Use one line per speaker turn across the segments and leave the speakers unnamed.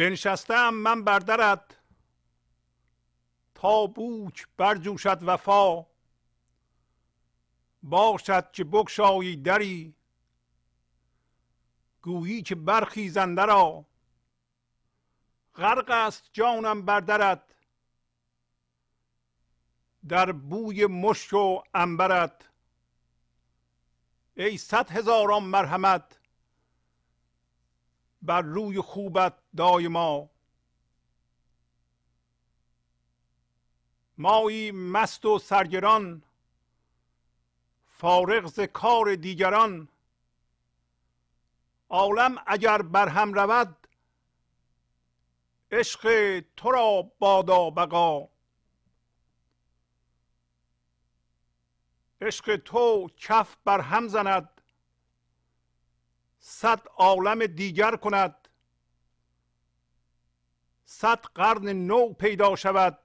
بنشستم من بر درت. تا بوک برجوشد وفا. باشد که بگشایی دری. گویی که برخیزنده را غرق است جانم بر درت. در بوی مشک و انبرت ای صد هزاران مرحمت. بر روی خوبت دایما مایی مست و سرگران فارغ ز کار دیگران. عالم اگر برهم رود عشق تو را بادا بقا. عشق تو کف بر هم زند صد عالم دیگر کند. صد قرن نو پیدا شود.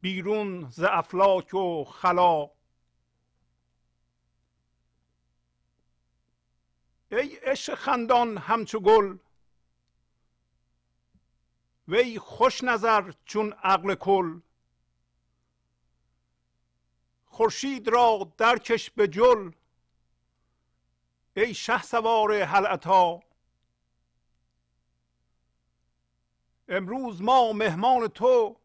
بیرون ز افلاک و خلا. ای عشق خندان همچو گل. وی خوش نظر چون عقل کل. خورشید را درکش به جل. ای شه سوار هل امروز ما مهمان تو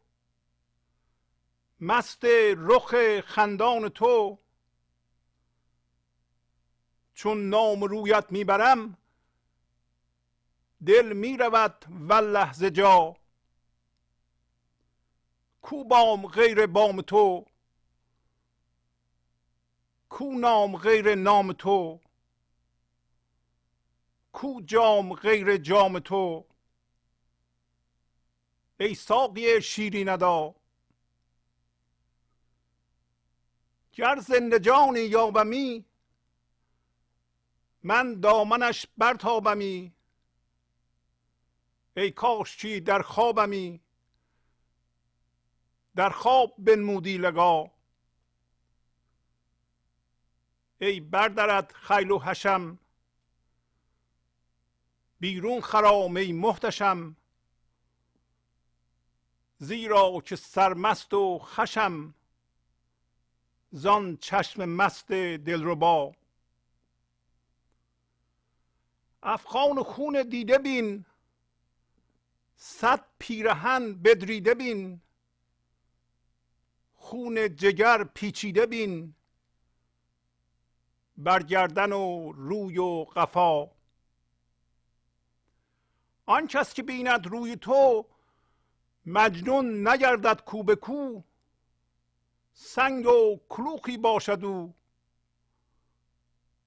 مست رخ خندان تو. چون نام رویت می‌برم دل می‌رود والله ز جا. کو بام غیر بام تو؟ کو نام غیر نام تو؟ کو جام غیر جام تو؟ ای ساقی شیرین ادا. گر زنده جانی یابمی من دامنش برتابمی. ای کاش چی در خوابمی در خواب بنمودی لگا. ای بردرد خیل و حشم بیرون خرام ای محتشم زیرا که سرمست و خشم زان چشم مست دلربا. افغان خون دیده بین صد پیرهن بدریده بین خون جگر پیچیده بین برگردن و روی و قفا. آن کس که بیند روی تو مجنون نگردد کو به کو. سنگ و کلوخی باشد او.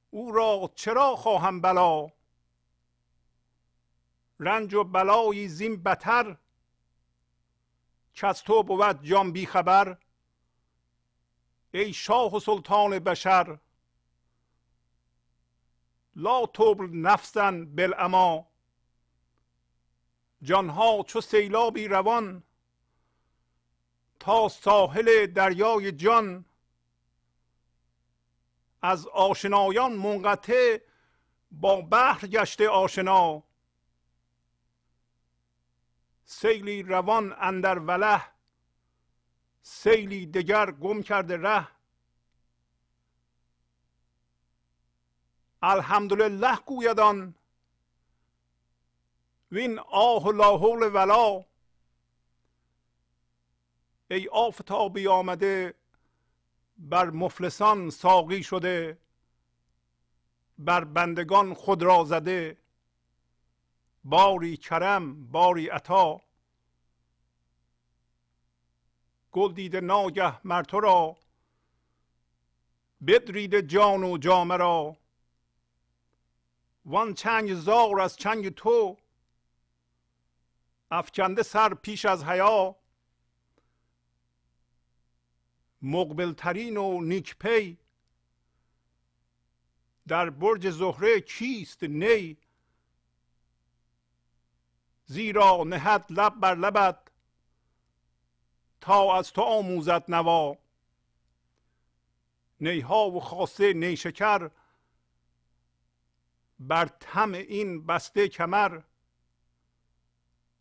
او را چرا خواهم بلا؟ رنج و بلایی زین بتر. که از تو بود جان بی خبر. ای شاه و سلطان بشر. لا تبل نفسا بالاما جانها چو سیلابی روان تا ساحل دریای جان. از آشنایان منقطع با بحر گشته آشنا. سیلی روان اندر وله سیلی دگر گم کرده ره. الحمدلله گویدان وین آه لا حول ولا. ای آفتابی آمده بر مفلسان ساقی شده بر بندگان خود را زده. باری کرم باری عطا. گل دیده ناگه مر تو را بدریده جان و جامه را. وان چنگ زار از چنگ تو افکنده سر پیش از حیا. مقبلترین و نیک در برج زهره کیست نی؟ زیرا نهد لب بر لبت تا از تو آموزد نوا. نیها و خاصه نیشکر بر تم این بسته کمر.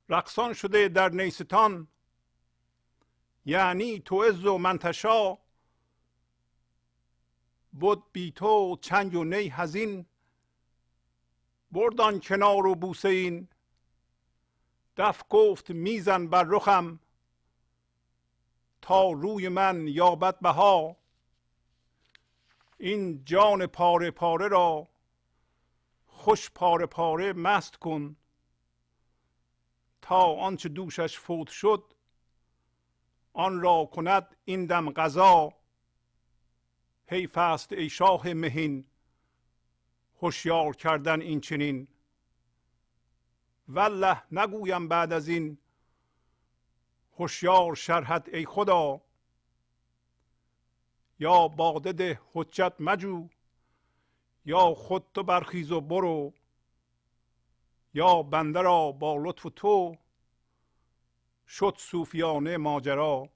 رقصان شده در نیستان. یعنی تو از و منتشا. بود بی تو چنگ و نی هزین بردان کنار و بوسه این. دف گفت میزن بر رخم. تا روی من یابد بها. این جان پاره پاره را خوش پاره پاره مست کن. تا آنچه دوشش فوت شد آن را کند این دم قضا حیف است ای شاه مهین هوشیار کردن این چنین. والله نگویم بعد از این هوشیار شرحت ای خدا. یا باده ده حجت مجو یا خود تو برخیز و برو. یا بنده را با لطف تو شد صوفیانه ماجرا.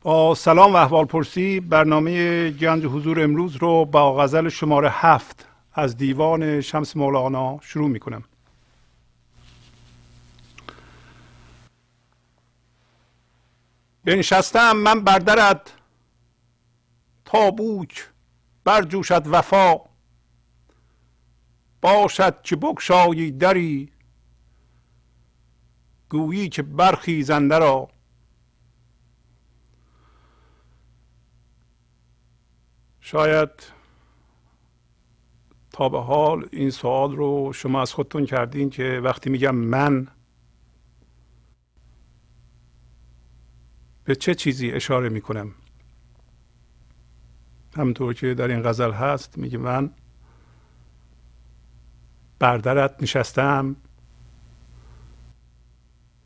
با سلام و احوال پرسی برنامه گنج حضور امروز رو با غزل شماره هفت از دیوان شمس مولانا شروع می کنم بنشستم من بردرد تا بوک برجوشد وفا. باشد که بگشایی دری گویی که برخیزنده را. شاید تا به حال این سوال رو شما از خودتون کردین که وقتی میگم من به چه چیزی اشاره می‌کنم؟ همطور که در این غزل هست میگه من بردرت نشستم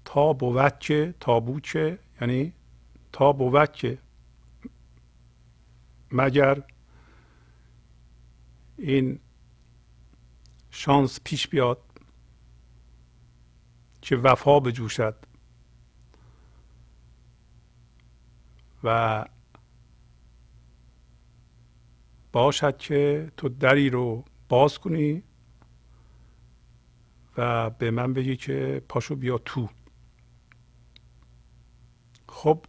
تا بود که تا بود که یعنی تا بود مگر این شانس پیش بیاد که وفا بجوشد و باشد که تو دری رو باز کنی و به من بگی که پاشو بیا تو. خب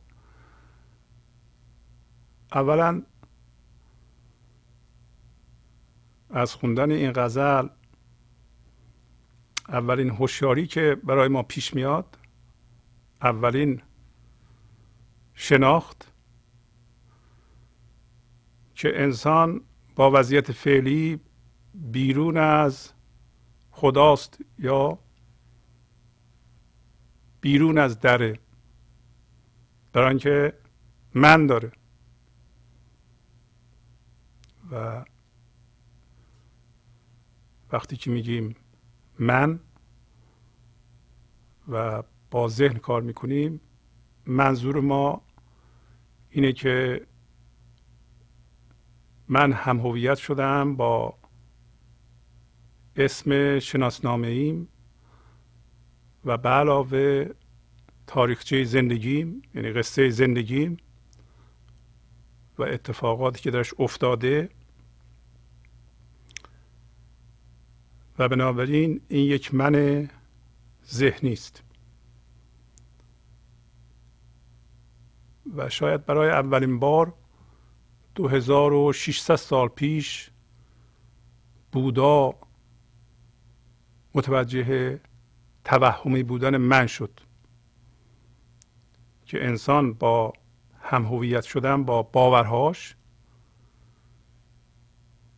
اولا از خوندن این غزل اولین هوشیاری که برای ما پیش میاد اولین شناخت که انسان با وضعیت فعلی بیرون از خداست یا بیرون از دره برای اینکه من داره. و وقتی که میگیم من و با ذهن کار می‌کنیم منظور ما اینه که من هم هویت شدم با اسم شناسنامه ایم و به علاوه تاریخچه زندگیم یعنی قصه زندگیم و اتفاقاتی که درش افتاده و بنابراین این یک من ذهنی است. و شاید برای اولین بار 2600 سال پیش بودا متوجه توهمی بودن من شد که انسان با هم هویت شدن با باورهاش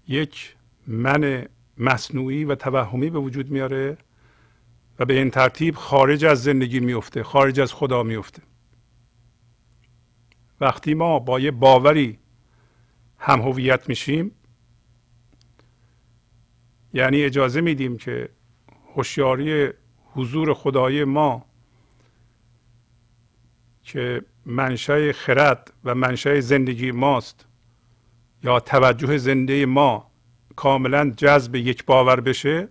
یک من مصنوعی و توهمی به وجود میاره و به این ترتیب خارج از زندگی میفته خارج از خدا میفته. وقتی ما با یه باوری هم هویت میشیم. یعنی اجازه میدیم که هوشیاری حضور خدای ما که منشأ خرد و منشأ زندگی ماست یا توجه زنده ما کاملا جذب یک باور بشه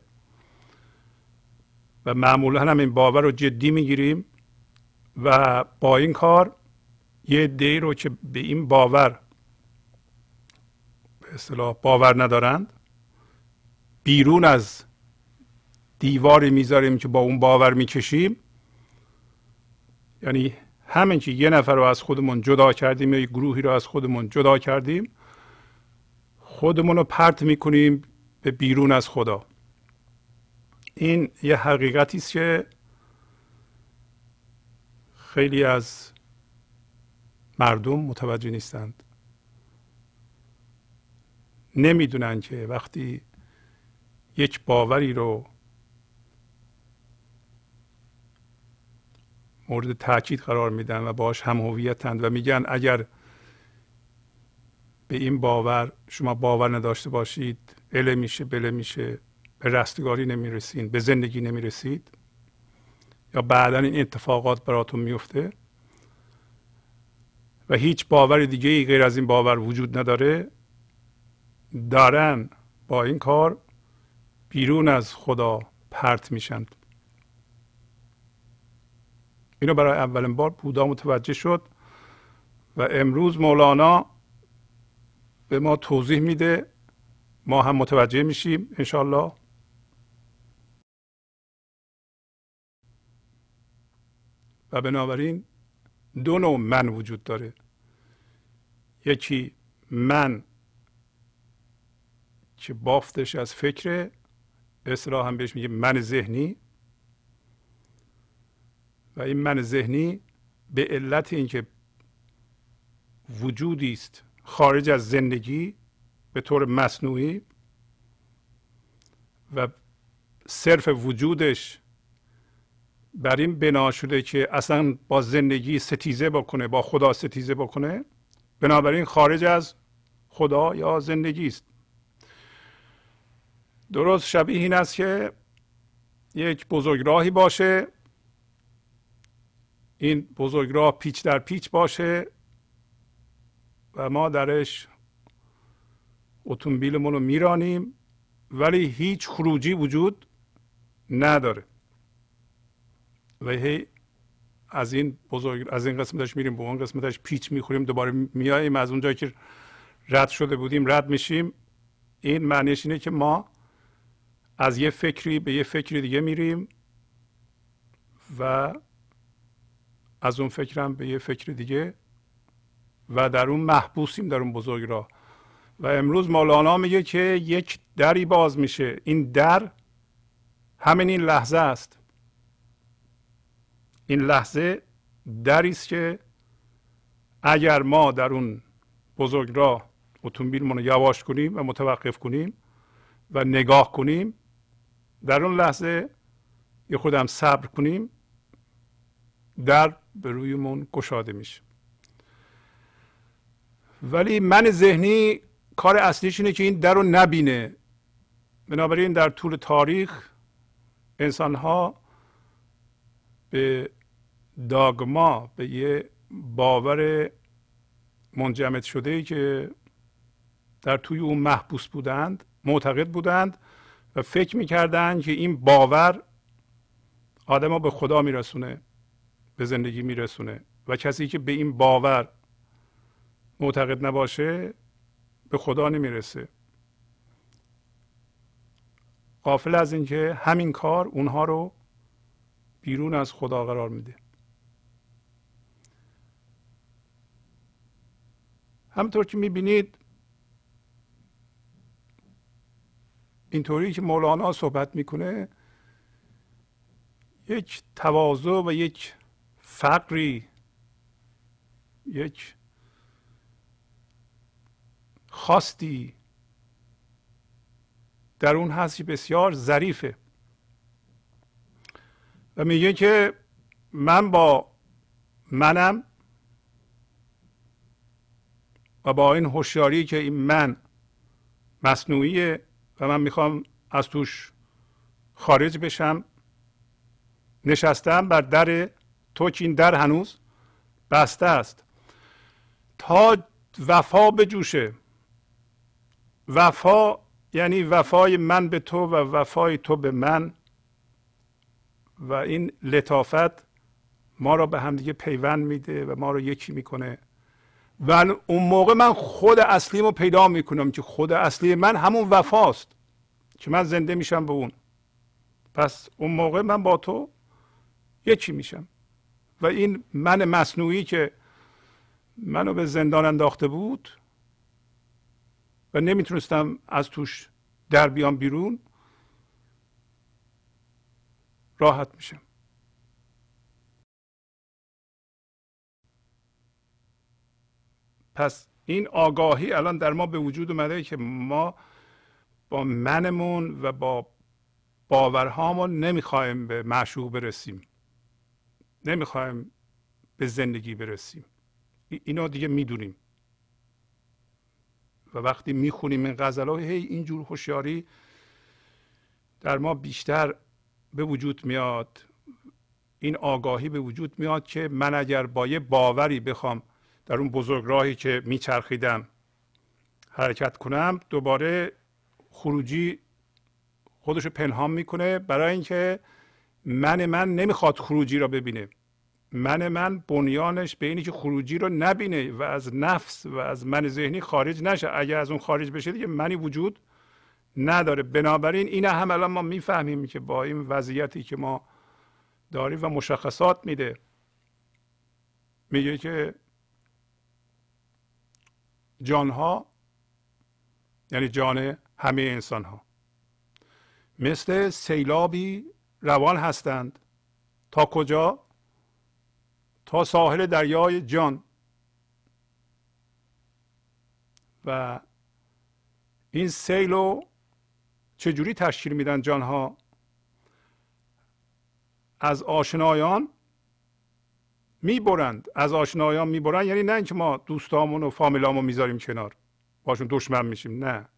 و معمولا هم این باور رو جدی می‌گیریم و با این کار یه دی رو که به این باور اصطلاح باور ندارند. بیرون از دیواری می‌ذاریم که با اون باور می‌کشیم. یعنی همین که یه نفر رو از خودمون جدا کردیم یا یک گروهی رو از خودمون جدا کردیم. خودمون رو پرت می‌کنیم به بیرون از خدا. این یه حقیقتی است که خیلی از مردم متوجه نیستند. نمی‌دونن که وقتی یک باوری رو مورد تاکید قرار میدن و باش هم هویتند و میگن اگر به این باور شما باور نداشته باشید اله میشه بله میشه به رستگاری نمی‌رسید به زندگی نمی‌رسید یا بعدا این اتفاقات براتون میفته و هیچ باور دیگه ای غیر از این باور وجود نداره دارن با این کار بیرون از خدا پرت میشن اینو برای اولین بار بودا متوجه شد و امروز مولانا به ما توضیح میده. ما هم متوجه میشیم انشالله و بنابراین دو نوع من وجود داره. یکی من که بافتش از فکر اصلاح هم بهش میگه من ذهنی. و این من ذهنی به علت اینکه وجودی است خارج از زندگی به طور مصنوعی و صرف وجودش بر این بنا شده که اصلا با زندگی ستیزه بکنه با خدا ستیزه بکنه بنابراین خارج از خدا یا زندگی است. درست شبیه این است که یک بزرگراهی باشه. این بزرگراه پیچ در پیچ باشه و ما درش اتومبیلمون رو میرانیم ولی هیچ خروجی وجود نداره. و هی از این بزرگ از این قسمتش میریم به اون قسمتش پیچ می‌خوریم دوباره میاییم. از اونجا که رد شده بودیم رد میشیم. این معنیش اینه که ما از یه فکری به یه فکری دیگه میریم و از اون فکرم به یه فکر دیگه و در اون محبوسیم در اون بزرگ راه. و امروز مولانا میگه که یک دری باز میشه. این در همین این لحظه است. این لحظه دری است که اگر ما در اون بزرگ راه اتومبیلمون رو یواش کنیم و متوقف کنیم و نگاه کنیم در اون لحظه یه خودم صبر کنیم در به رویمون گشاده میشه ولی من ذهنی کار اصلیش اینه که این در رو نبینه. بنابراین در طول تاریخ انسان ها به داگما به یه باور منجمد شده ای که در توی اون محبوس بودند معتقد بودند و فکر می‌کردند که این باور آدم به خدا میرسونه به زندگی میرسونه و کسی که به این باور معتقد نباشه به خدا نمی‌رسه. قافل از اینکه همین کار اونها رو بیرون از خدا قرار میده. همطور که می‌بینید اینطوری که مولانا صحبت می‌کنه یک تواضع و یک فقری یک خواستی در اون هستی بسیار ظریفه. و میگه که من با منم و با این هوشیاری که این من مصنوعیه و من می‌خوام از توش خارج بشم. نشستم بر در تو که این در هنوز بسته است. تا وفا بجوشه. وفا یعنی وفای من به تو و وفای تو به من. و این لطافت ما را به همدیگه پیوند میده و ما رو یکی می‌کنه. و اون موقع من خود اصلیم رو پیدا می‌کنم که خود اصلی من همون وفاست که من زنده میشم به اون. پس اون موقع من با تو یکی میشم. و این من مصنوعی که منو به زندان انداخته بود و نمی‌تونستم از توش در بیام بیرون راحت میشم. پس این آگاهی الان در ما به وجود اومده که ما با منمون و با باورهامون نمی‌خوایم به معشوق برسیم. نمی‌خوایم به زندگی برسیم. اینا دیگه می‌دونیم. و وقتی می‌خونیم این غزل ها هی اینجور هوشیاری در ما بیشتر به وجود میاد. این آگاهی به وجود میاد که من اگر با یه باوری بخوام در اون بزرگ راهی که میچرخیدم حرکت کنم دوباره خروجی خودشو پنهان می‌کنه برای اینکه من من نمی‌خواد خروجی را ببینه. من من بنیانش به اینی که خروجی رو نبینه و از نفس و از من ذهنی خارج نشه. اگر از اون خارج بشه دیگه منی وجود نداره. بنابراین این هم الان ما می‌فهمیم که با این وضعیتی که ما داریم و مشخصات میده میگه که جانها یعنی جان همه انسان ها مثل سیلابی روان هستند. تا کجا؟ تا ساحل دریای جان. و این سیل رو چجوری تشکیل میدن جانها؟ از آشنایان می‌برند از آشنایان می‌برند. یعنی نه اینکه ما دوستامون و فامیلامون می‌ذاریم کنار. باشون دشمن میشیم نه.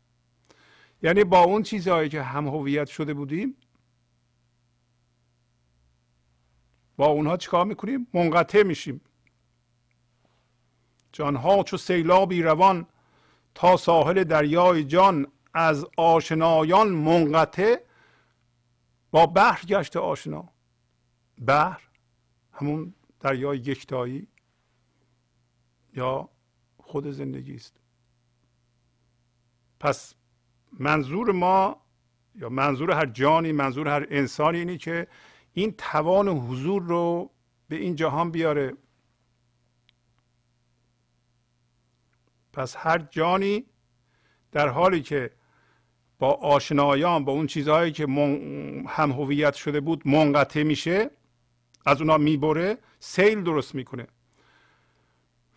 یعنی با اون چیزهایی که هم هویت شده بودیم با اونها چیکار می‌کنیم؟ منقطع میشیم. جانها چو سیلابی روان تا ساحل دریای جان از آشنایان منقطع با بحر گشت آشنا. بحر همون دریای یکتایی یا خود زندگی است. پس منظور ما یا منظور هر جانی منظور هر انسانی اینی که این توان حضور رو به این جهان بیاره. پس هر جانی در حالی که با آشنایان با اون چیزهایی که هم هویت شده بود منقطع میشه از اونا می‌بره سیل درست می‌کنه.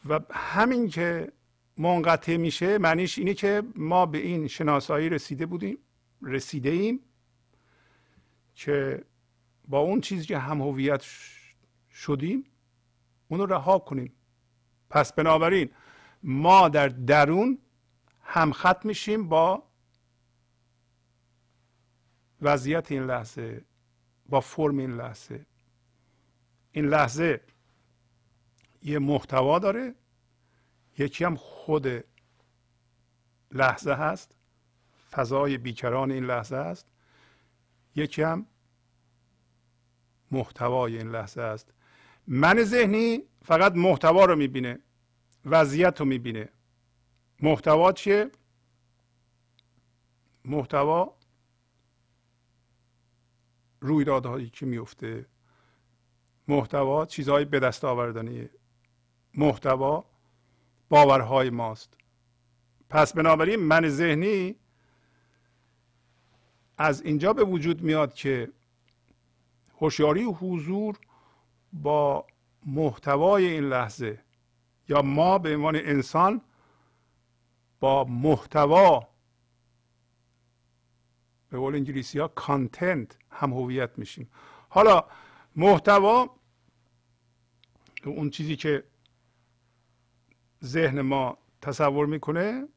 و همین که منقطع میشه معنیش اینه که ما به این شناسایی رسیده بودیم رسیده ایم که با اون چیزی که هم هویت شدیم اونو رها کنیم. پس بنابراین ما در درون هم خط میشیم با وضعیت این لحظه با فرم این لحظه. این لحظه یه محتوا داره یکی هم خود لحظه هست فضای بیکران این لحظه است یکی هم محتوای این لحظه است من ذهنی فقط محتوا رو می‌بینه وضعیت رو می‌بینه. محتوا چیه؟ محتوا رویدادهایی که میفته محتوا چیزهای به دست آوردنی. محتوا باورهای ماست. پس بنابراین من ذهنی از اینجا به وجود میاد که هوشیاری و حضور با محتوای این لحظه یا ما به عنوان انسان با محتوا به قول انگلیسی ها کانتنت هم هویت میشیم. حالا محتوا اون چیزی که ذهن ما تصور می‌کنه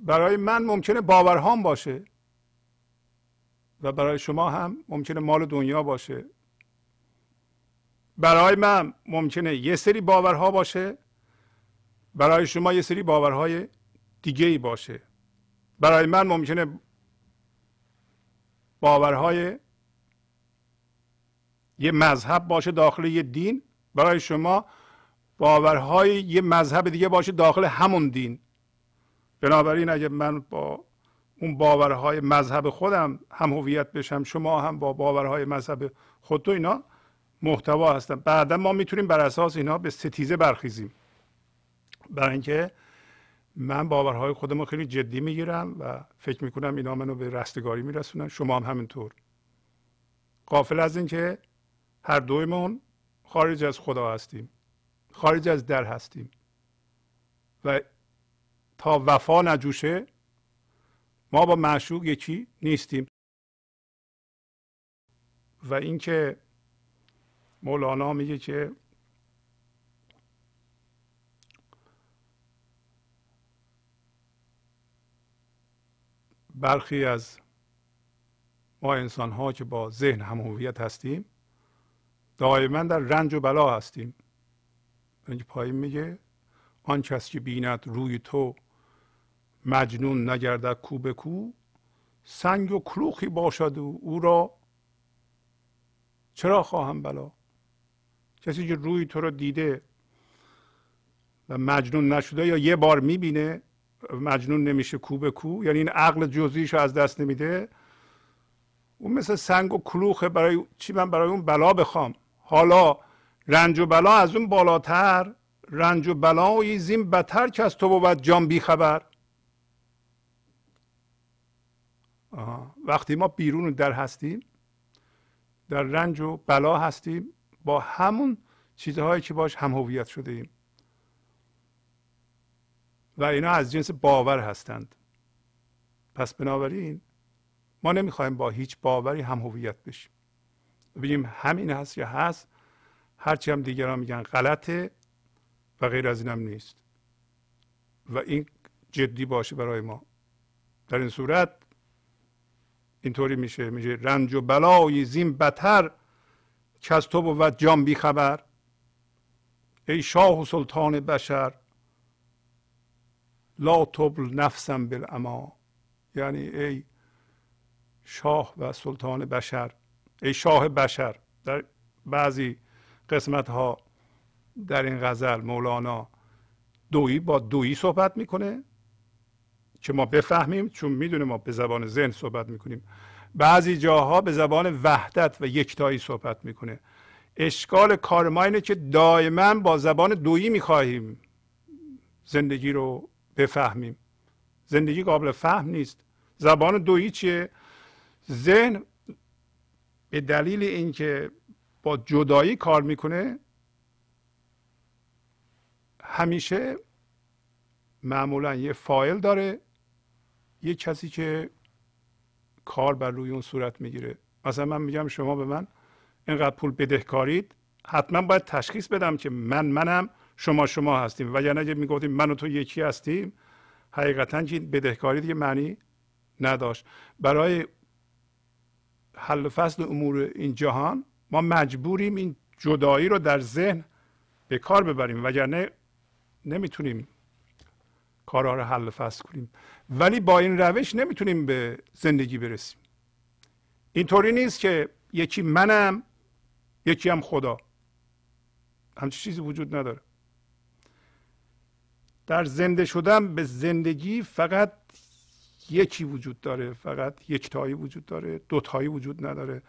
برای من ممکنه باورهام باشه و برای شما هم ممکنه مال دنیا باشه. برای من ممکنه یه سری باورها باشه برای شما یه سری باورهای دیگه ای باشه. برای من ممکنه باورهای یه مذهب باشه داخل یه دین برای شما باورهای یه مذهب دیگه باشه داخل همون دین. بنابراین اگه من با اون باورهای مذهب خودم هم هویت بشم شما هم با باورهای مذهب خود تو اینا محتوا هستن بعدا ما می‌تونیم بر اساس اینا به ستیزه برخیزیم. برای اینکه من باورهای خودم خیلی جدی می‌گیرم و فکر می‌کنم اینا منو به رستگاری میرسونن. شما هم همینطور. قافل از اینکه هر دویمون خارج از خدا هستیم. خارج از در هستیم. و تا وفا نجوشه ما با معشوق یکی نیستیم. و اینکه مولانا میگه که برخی از ما انسان ها که با ذهن هم هویت هستیم دائما در رنج و بلا هستیم. اینکه پایین میگه آن کس که بیند روی تو مجنون نگردد کو به کو سنگ و کلوخی باشد و او را چرا خواهم بلا؟ کسی که روی تو رو دیده و مجنون نشده یا یه بار می‌بینه مجنون نمیشه کو به کو یعنی این عقل جزئیش رو از دست نمیده اون مثل سنگ و کلوخه برای چی من برای اون بلا بخوام؟ حالا رنج و بلا از اون بالاتر رنج و بلایی زین بتر که از تو بود جان بی خبر. وقتی ما بیرون در هستیم در رنج و بلا هستیم با همون چیزهایی که باش هم هویت شده ایم. و اینا از جنس باور هستند. پس بنابراین ما نمی‌خوایم با هیچ باوری هم هویت بشیم. بگیم همین هست یا هست هرچی هم دیگران میگن غلطه و غیر از اینم نیست. و این جدی باشه برای ما. در این صورت اینطوری میشه میشه رنج و بلای زین بتر که از تو بود جان بی خبر. ای شاه و سلطان بشر لا تبل نفسم بالاما یعنی ای شاه و سلطان بشر. ای شاه بشر در بعضی قسمت ها در این غزل مولانا دویی با دویی صحبت می‌کنه که ما بفهمیم چون می‌دونه ما به زبان ذهن صحبت می‌کنیم. بعضی جاها به زبان وحدت و یکتایی صحبت می‌کنه. اشکال کار ما اینه که دائما با زبان دویی می‌خواهیم زندگی رو بفهمیم. زندگی قابل فهم نیست. زبان دویی چیه؟ ذهن به دلیل اینکه با جدایی کار می‌کنه همیشه معمولا یه فایل داره یه کسی که کار بر روی اون صورت می‌گیره. مثلا من میگم شما به من اینقدر پول بدهکارید حتما باید تشخیص بدم که من منم شما شما هستیم. و یعنی اگه می‌گفتیم من و تو یکی هستیم حقیقتا که بدهکاری دیگه معنی نداشت. برای حل فصل امور این جهان ما مجبوریم این جدایی رو در ذهن به کار ببریم وگرنه نمی‌تونیم کارها رو حل فصل کنیم. ولی با این روش نمی‌تونیم به زندگی برسیم. اینطوری نیست که یکی منم یکی هم خدا. همچی چیزی وجود نداره. در زنده شدن به زندگی فقط یکی وجود داره فقط یکتایی وجود داره دوتایی وجود نداره.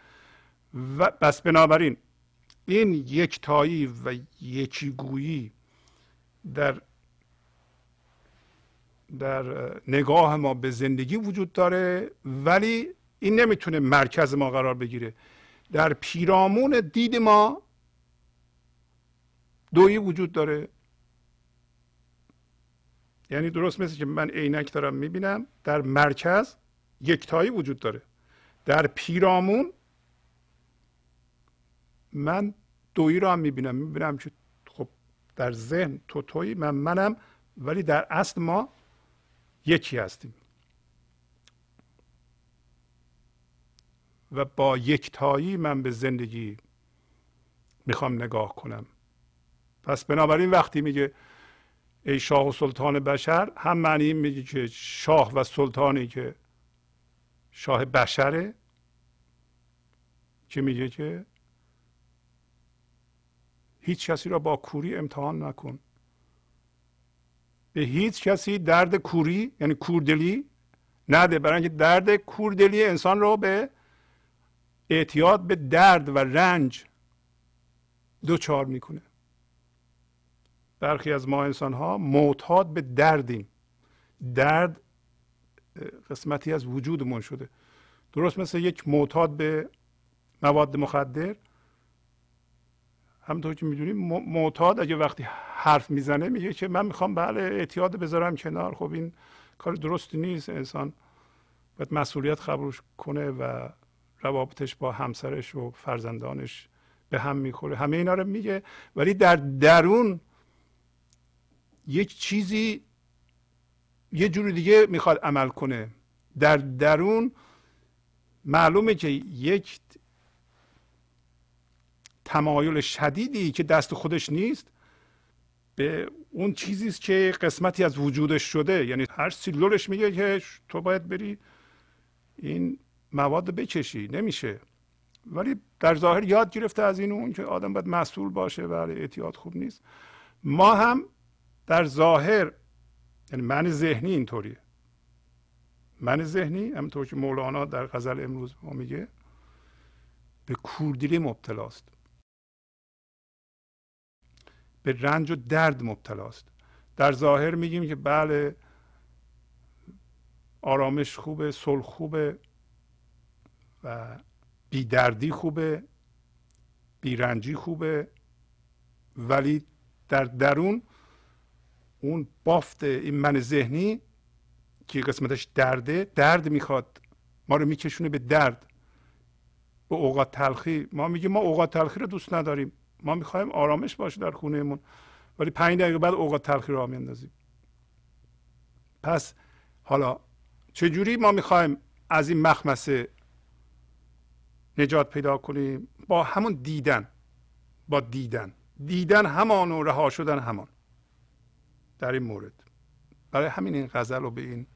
و بس بنابراین این یکتایی و یکیگویی در در نگاه ما به زندگی وجود داره ولی این نمی‌تونه مرکز ما قرار بگیره. در پیرامون دید ما دویی وجود داره. یعنی درست مثل که من عینک دارم می‌بینم در مرکز یکتایی وجود داره. در پیرامون من دویی رو هم می‌بینم. می‌بینم که خب در ذهن تو تویی من منم ولی در اصل ما یکی هستیم. و با یکتایی من به زندگی می‌خوام نگاه کنم. پس بنابراین وقتی میگه ای شاه و سلطان بشر هم معنی میگه که شاه و سلطانی که شاه بشره که میگه که هیچ کسی را با کوری امتحان نکن. به هیچ کسی درد کوری یعنی کوردلی نده برای اینکه درد کوردلی انسان رو به اعتیاد به درد و رنج دوچار می‌کنه. برخی از ما انسان ها معتاد به دردیم. درد قسمتی از وجودمون شده. درست مثل یک معتاد به مواد مخدر. همونطور که می‌دونیم معتاد اگه وقتی حرف می‌زنه میگه که من می‌خوام بله اعتیاد بذارم کنار. خب این کار درستی نیست انسان. باید مسئولیت قبول کنه و روابطش با همسرش و فرزندانش به هم می‌خوره. همه اینا رو میگه. ولی در درون یک چیزی یه جور دیگه می‌خواد عمل کنه. در درون معلومه که یک تمایل شدیدی که دست خودش نیست به اون چیزی است که قسمتی از وجودش شده. یعنی هر سیلولش میگه که تو باید بری این مواد بکشی. نمیشه. ولی در ظاهر یاد گرفته از این اون که آدم باید مسئول باشه. و اعتیاد خوب نیست. ما هم در ظاهر یعنی من ذهنی اینطوریه. من ذهنی همونطور که مولانا در غزل امروز ما میگه به کوردلی مبتلاست. به رنج و درد مبتلاست. در ظاهر میگیم که بله آرامش خوبه صلح خوبه و بیدردی خوبه بیرنجی خوبه ولی در درون اون بافت این من ذهنی که قسمتش درده درد می‌خواد. ما رو میکشونه به درد. به اوقات تلخی. ما میگیم ما اوقات تلخی رو دوست نداریم. ما می‌خوایم آرامش باشه در خونهمون. ولی پنج دقیقه بعد اوقات تلخی رو میندازیم پس حالا چجوری ما می‌خوایم از این مخمسه نجات پیدا کنیم؟ با همون دیدن. با دیدن. دیدن همان و رها شدن همان. در این مورد. برای همین این غزل رو به این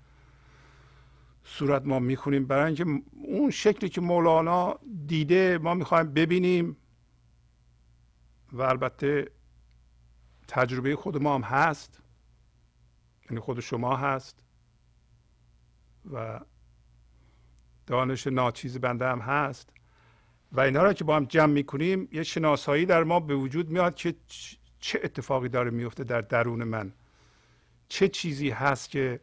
صورت ما می‌خونیم. برای اینکه اون شکلی که مولانا دیده ما می‌خوایم ببینیم و البته تجربه خود ما هم هست. یعنی خود شما هست. و دانش ناچیز بنده هم هست. و اینا را که با هم جمع می‌کنیم یه شناسایی در ما به وجود میاد که چه اتفاقی داره میفته در درون من. چه چیزی هست که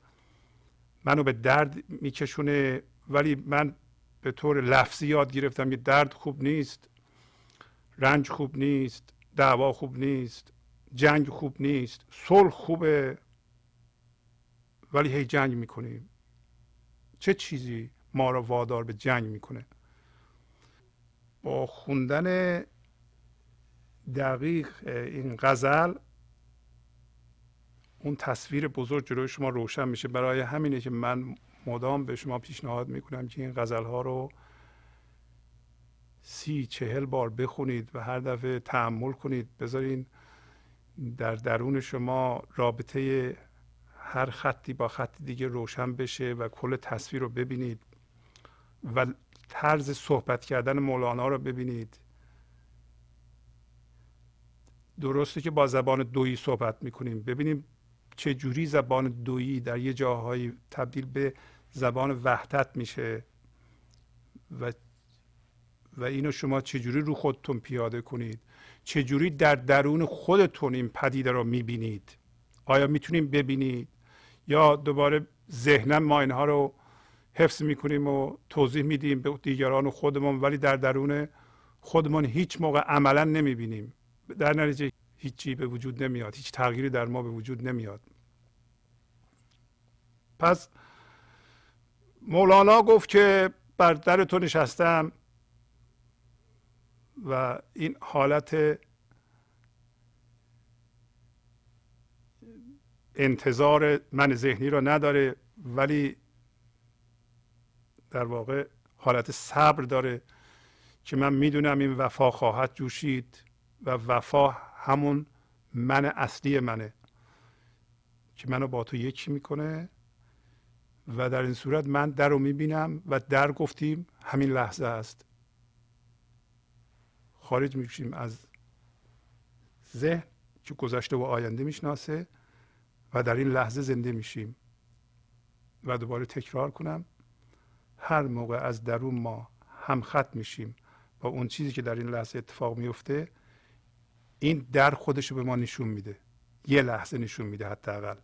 منو به درد میکشونه؟ ولی من به طور لفظی یاد گرفتم که درد خوب نیست رنج خوب نیست دعوا خوب نیست جنگ خوب نیست صلح خوبه ولی هی جنگ می‌کنیم چه چیزی ما را وادار به جنگ می‌کنه؟ با خوندن دقیق این غزل اون تصویر بزرگ جلوی شما روشن میشه. برای همینه که من مدام به شما پیشنهاد می‌کنم که این غزل ها رو سی چهل بار بخونید و هر دفعه تحمل کنید. بذارین در درون شما رابطه هر خطی با خط دیگه روشن بشه و کل تصویر رو ببینید و طرز صحبت کردن مولانا رو ببینید. درسته که با زبان دویی صحبت می‌کنیم. ببینیم چه جوری زبان دویی در یه جاهایی تبدیل به زبان وحدت میشه و و اینو شما چجوری رو خودتون پیاده کنید؟ چجوری در درون خودتون این پدیده رو می‌بینید؟ آیا می‌تونیم ببینید؟ یا دوباره ذهنا ما اینها رو حفظ می‌کنیم و توضیح میدیم به دیگران و خودمون ولی در درون خودمون هیچ موقع عملا نمی‌بینیم. در نتیجه هیچی به وجود نمیاد هیچ تغییری در ما به وجود نمیاد. پس مولانا گفت که بر در تو نشستم و این حالت انتظار من ذهنی رو نداره ولی در واقع حالت صبر داره که من می‌دونم این وفا خواهد جوشید و وفا همون من اصلی منه که منو با تو یکی می‌کنه و در این صورت من در رو می‌بینم و در گفتیم همین لحظه است. خارج میشیم از ذهن که گذشته و آینده می‌شناسه و در این لحظه زنده میشیم و دوباره تکرار کنم هر موقع از درون ما هم خط میشیم با اون چیزی که در این لحظه اتفاق میفته این در خودش رو به ما نشون میده. یه لحظه نشون میده حداقل.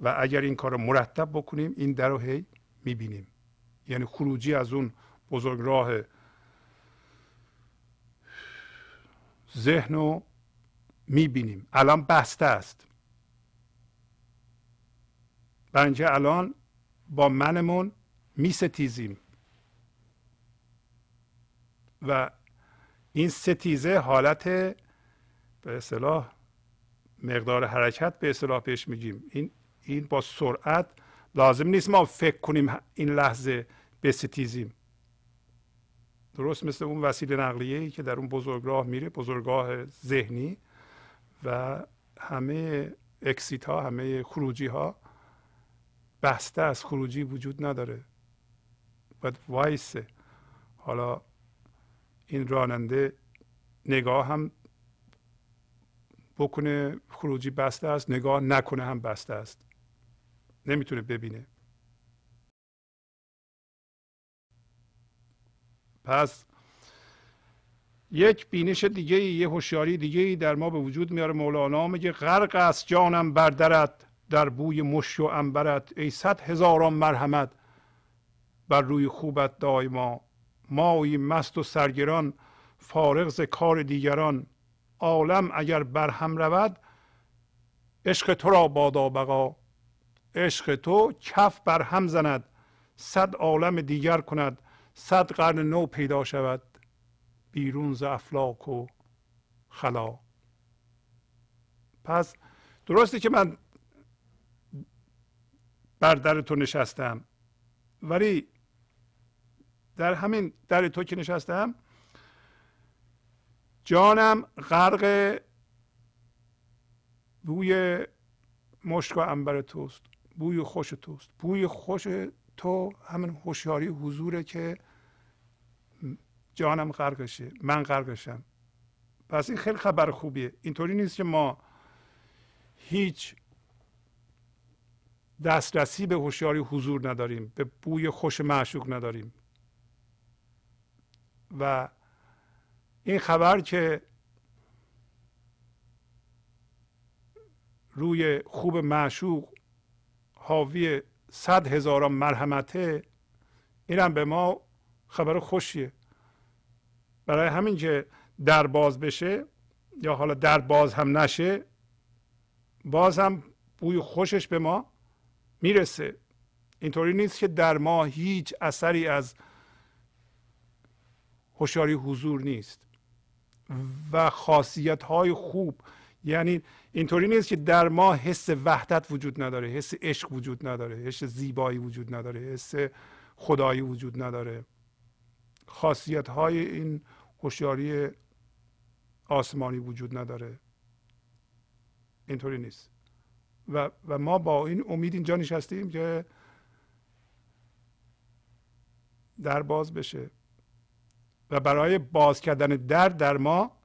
و اگر این کار رو مرتب بکنیم این در رو هی می‌بینیم. یعنی خروجی از اون بزرگ راه ذهن رو می‌بینیم. الان بسته است. اینکه الان با منمون میستیزیم. و این ستیزه حالت به اصطلاح مقدار حرکت به اصطلاح پیش میگیم این این با سرعت لازم نیست ما فکر کنیم این لحظه بستیزیم. درست مثل اون وسیله نقلیه ای که در اون بزرگراه میره بزرگاه ذهنی و همه اکسیت ها همه خروجی ها بسته از خروجی وجود نداره. باید وایسه حالا این راننده نگاه هم بکنه خروجی بسته است نگاه نکنه هم بسته است. نمی‌تونه ببینه. پس یک بینش دیگه یه هوشیاری دیگه در ما به وجود میاره. مولانا میگه غرق است جانم بردرد در بوی مش و انبرت ای صد هزاران مرحمت بر روی خوبت دایما مایی مست و سرگران فارغ ز کار دیگران. عالم اگر بر هم رود عشق تو را بادا بقا. عشق تو کف بر هم زند صد عالم دیگر کند صد قرن نو پیدا شود. بیرون ز افلاک و خلا. پس درسته که من بر در تو نشستم ولی در همین در تو که نشستم جانم غرق بوی مشک و انبر توست بوی خوش توست. بوی خوش تو همین هوشیاری حضوره که جانم غرقشه من غرقشم. پس این خیلی خبر خوبیه. اینطوری نیست که ما هیچ دسترسی به هوشیاری حضور نداریم به بوی خوش معشوق نداریم. و این خبر که روی خوب معشوق حاوی صد هزاران مرحمته اینم به ما خبر خوشیه. برای همین که در باز بشه یا حالا در باز هم نشه باز هم بوی خوشش به ما می‌رسه. اینطوری نیست که در ما هیچ اثری از هوشیاری حضور نیست. و خاصیت های خوب. یعنی اینطوری نیست که در ما حس وحدت وجود نداره حس عشق وجود نداره حس زیبایی وجود نداره حس خدایی وجود نداره. خاصیت های این هوشیاری آسمانی وجود نداره. اینطوری نیست. و, و ما با این امید اینجا نشستیم که در باز بشه. و برای باز کردن در در ما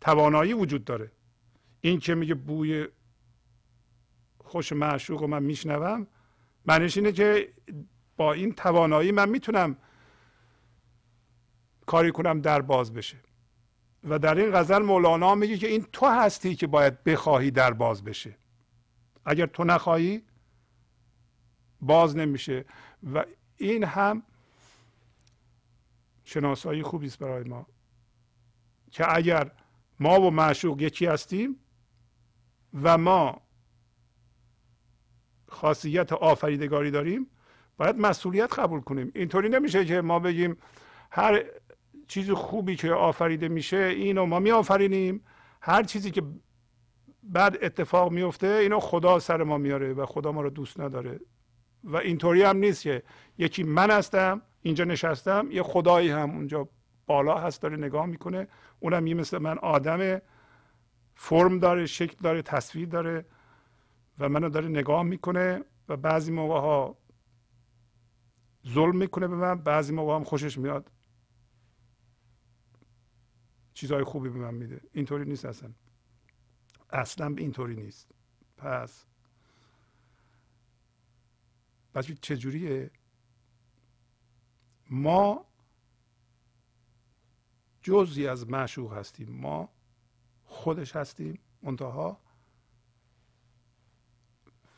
توانایی وجود داره. این که میگه بوی خوش معشوق و من میشنوم معنیش اینه که با این توانایی من می‌تونم کاری کنم در باز بشه. و در این غزل مولانا میگه که این تو هستی که باید بخواهی در باز بشه. اگر تو نخواهی باز نمیشه. و این هم شناسایی خوبی است برای ما. که اگر ما و معشوق یکی هستیم و ما خاصیت آفریدگاری داریم باید مسئولیت قبول کنیم. اینطوری نمیشه که ما بگیم هر چیز خوبی که آفریده میشه اینو ما می آفرینیم هر چیزی که بعد اتفاق میفته اینو خدا سر ما میاره و خدا ما رو دوست نداره. و اینطوری هم نیست که یکی من هستم اینجا نشستم یه خدایی هم اونجا بالا هست داره نگاه می‌کنه. اونم یه مثل من آدم فرم داره شکل داره تصویر داره و منو داره نگاه می‌کنه و بعضی موقع ها ظلم می‌کنه به من بعضی موقع هم خوشش میاد. چیزهای خوبی به من میده. اینطوری نیست اصلا. اصلا اینطوری نیست. پس بچه چجوریه؟ ما جزی از معشوق هستیم. ما خودش هستیم منتها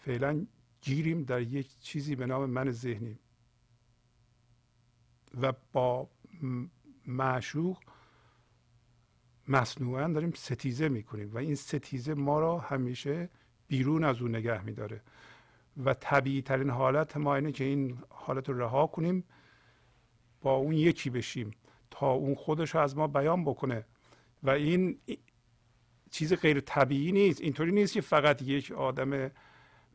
فعلا گیریم در یک چیزی به نام من ذهنی و با معشوق مصنوعا داریم ستیزه می‌کنیم و این ستیزه ما را همیشه بیرون از اون نگه میداره. و طبیعی ترین حالت ما اینه که این حالت رو رها کنیم با اون یکی بشیم تا اون خودش از ما بیان بکنه. و این چیز غیر طبیعی نیست. اینطوری نیست که فقط یک آدم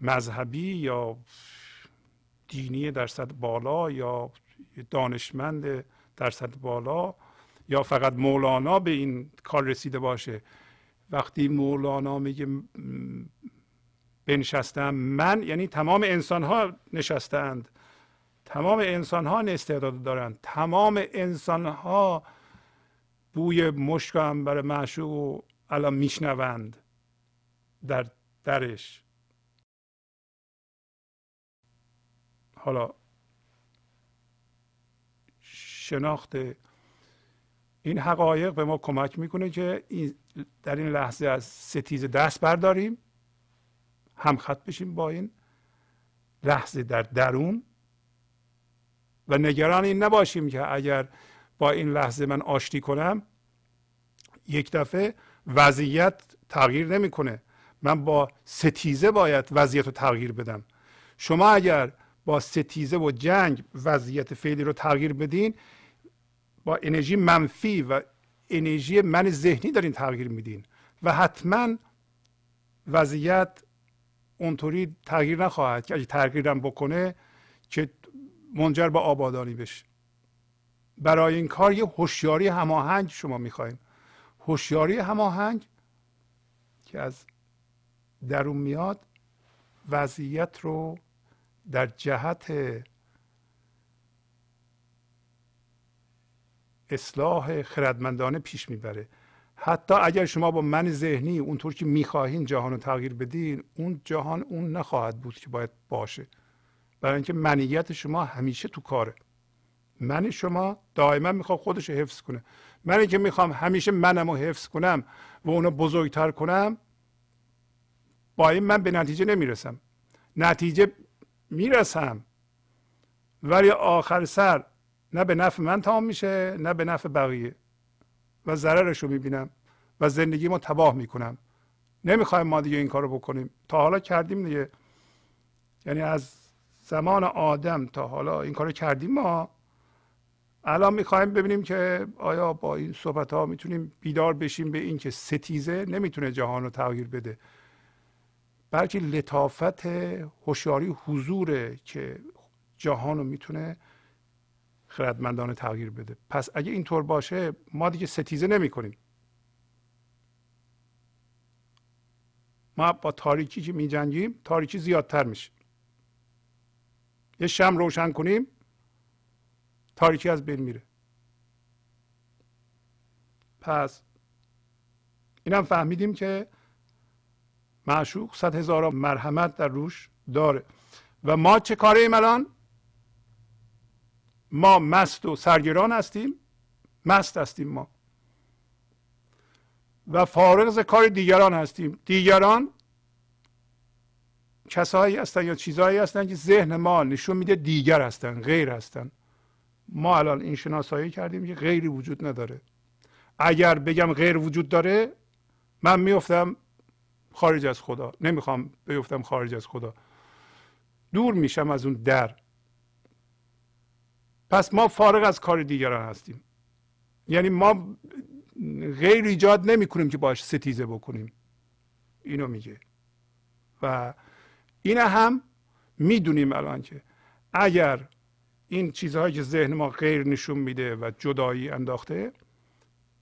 مذهبی یا دینی در سطح بالا یا دانشمند در سطح بالا یا فقط مولانا به این کار رسیده باشه. وقتی مولانا میگه بنشستم من یعنی تمام انسان ها نشستند تمام انسان ها استعداد دارند تمام انسان ها بوی مشک برای معشوق الان میشنوند. در درش. حالا شناخت این حقایق به ما کمک می‌کنه که در این لحظه از ستیز دست برداریم همخط بشیم با این لحظه در درون. و نگران این نباشیم که اگر با این لحظه من آشتی کنم یک دفعه وضعیت تغییر نمی‌کنه. من با ستیزه باید وضعیت رو تغییر بدم. شما اگر با ستیزه و جنگ وضعیت فعلی رو تغییر بدین با انرژی منفی و انرژی من ذهنی دارین تغییر میدین و حتما وضعیت اونطوری تغییر نخواهد که اگه تغییرم بکنه که منجر به آبادانی بشه. برای این کار یه هوشیاری هماهنگ شما می‌خواین. هوشیاری هماهنگ که از درون میاد وضعیت رو در جهت اصلاح خردمندانه پیش می‌بره. حتی اگر شما با من ذهنی اونطور که می‌خواهین جهان رو تغییر بدین اون جهان اون نخواهد بود که باید باشه. برای اینکه منیت شما همیشه تو کاره. من شما دائما می‌خوام خودش رو حفظ کنه من که می‌خوام همیشه منم رو حفظ کنم و اونو بزرگتر کنم با این من به نتیجه نمی‌رسم. نتیجه می‌رسم. ولی آخر سر نه به نفع من تمام میشه نه به نفع بقیه. و ضررش رو می‌بینم و زندگی ما تباه می‌کنم. نمی‌خوایم ما دیگه این کارو بکنیم. تا حالا کردیم دیگه. یعنی از زمان آدم تا حالا این کارو کردیم ما. الان می‌خوایم ببینیم که آیا با این صحبت ها می‌تونیم بیدار بشیم به اینکه ستیزه نمی‌تونه جهان رو تغییر بده. بلکه لطافت هوشیاری حضوره که جهان رو می‌تونه خردمندانه تغییر بده. پس اگه اینطور باشه ما دیگه ستیزه نمی کنیم ما با تاریکی که می جنگیم تاریکی زیادتر میشه. یه شم روشن کنیم تاریکی از بین میره. پس اینم فهمیدیم که معشوق صد هزار مرحمت در روش داره. و ما چه کاره ایم الان؟ ما مست و سرگران هستیم مست هستیم ما. و فارغ از کار دیگران هستیم. دیگران کسایی هستن یا چیزهایی هستن که ذهن ما نشون میده دیگر هستن غیر هستن. ما الان این شناسایی کردیم که غیری وجود نداره. اگر بگم غیر وجود داره من میفتم خارج از خدا. نمی‌خوام بیفتم خارج از خدا. دور میشم از اون در. پس ما فارغ از کار دیگران هستیم. یعنی ما غیر ایجاد نمی کنیم که باش ستیزه بکنیم. اینو میگه. و این هم می‌دونیم الان که اگر این چیزهایی که ذهن ما غیر نشون میده و جدایی انداخته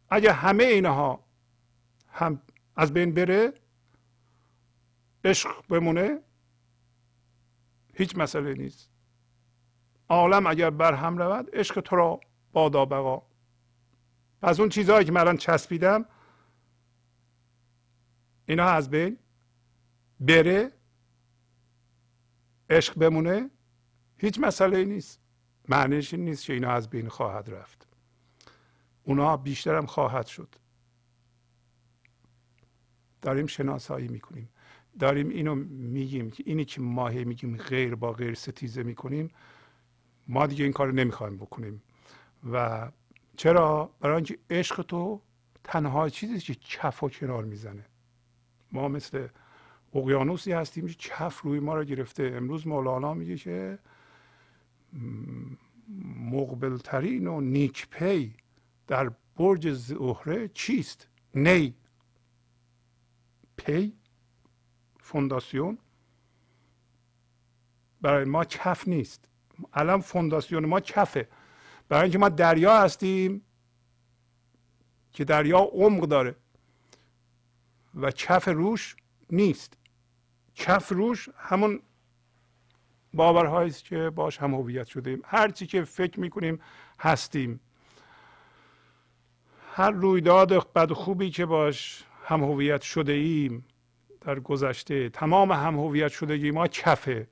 اگر همه اینها هم از بین بره عشق بمونه هیچ مسئله نیست. عالم اگر بر هم رود عشق تو را بادا بقا پس اون چیزهایی که من الان چسبیدم اینا از بین بره. عشق بمونه هیچ مسئله نیست. معنیش این نیست که اینا از بین خواهد رفت. اونا بیشتر هم خواهد شد. داریم شناسایی می‌کنیم. داریم اینو میگیم که اینی که ما میگیم غیر با غیر ستیزه می‌کنیم ما دیگه این کار نمی‌خوایم بکنیم. و چرا؟ برای اینکه عشق تو تنها چیزی که کف و کنار می‌زنه. ما مثل اقیانوسی هستیم که کف روی ما رو گرفته. امروز مولانا میگه که مقبلترین و نیکپی در برج زهره چیست؟ نی. پی. فونداسیون. برای ما کف نیست. الان فونداسیون ما کفه برای اینکه ما دریا هستیم که دریا عمق داره و کف روش نیست. کف روش همون باورهایی است که باش هم هویت شدیم. هر چی که فکر می‌کنیم هستیم. هر رویداد بد خوبی که باش هم هویت شده ایم در گذشته تمام هم هویت شدگی ما کفه.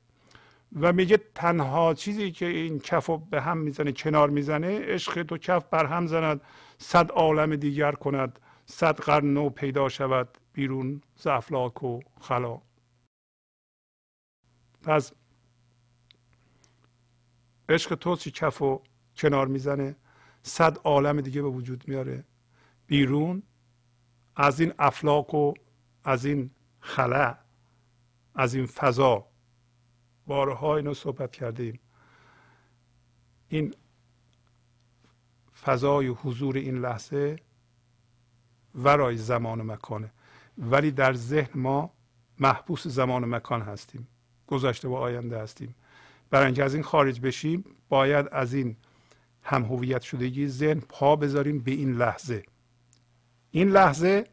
و میگه تنها چیزی که این کف رو به هم می‌زنه کنار می‌زنه عشق تو کف بر هم زند صد عالم دیگر کند صد قرن نو پیدا شود بیرون ز افلاک و خلا. پس عشق تو چی کف و کنار می‌زنه. صد عالم دیگه به وجود میاره. بیرون از این افلاک و از این خلا از این فضا بارها اینو صحبت کردیم. این فضای حضور این لحظه ورای زمان و مکانه. ولی در ذهن ما محبوس زمان و مکان هستیم. گذشته و آینده هستیم. برای اینکه از این خارج بشیم باید از این هم هویت شدگی ذهن پا بذاریم به این لحظه. این لحظه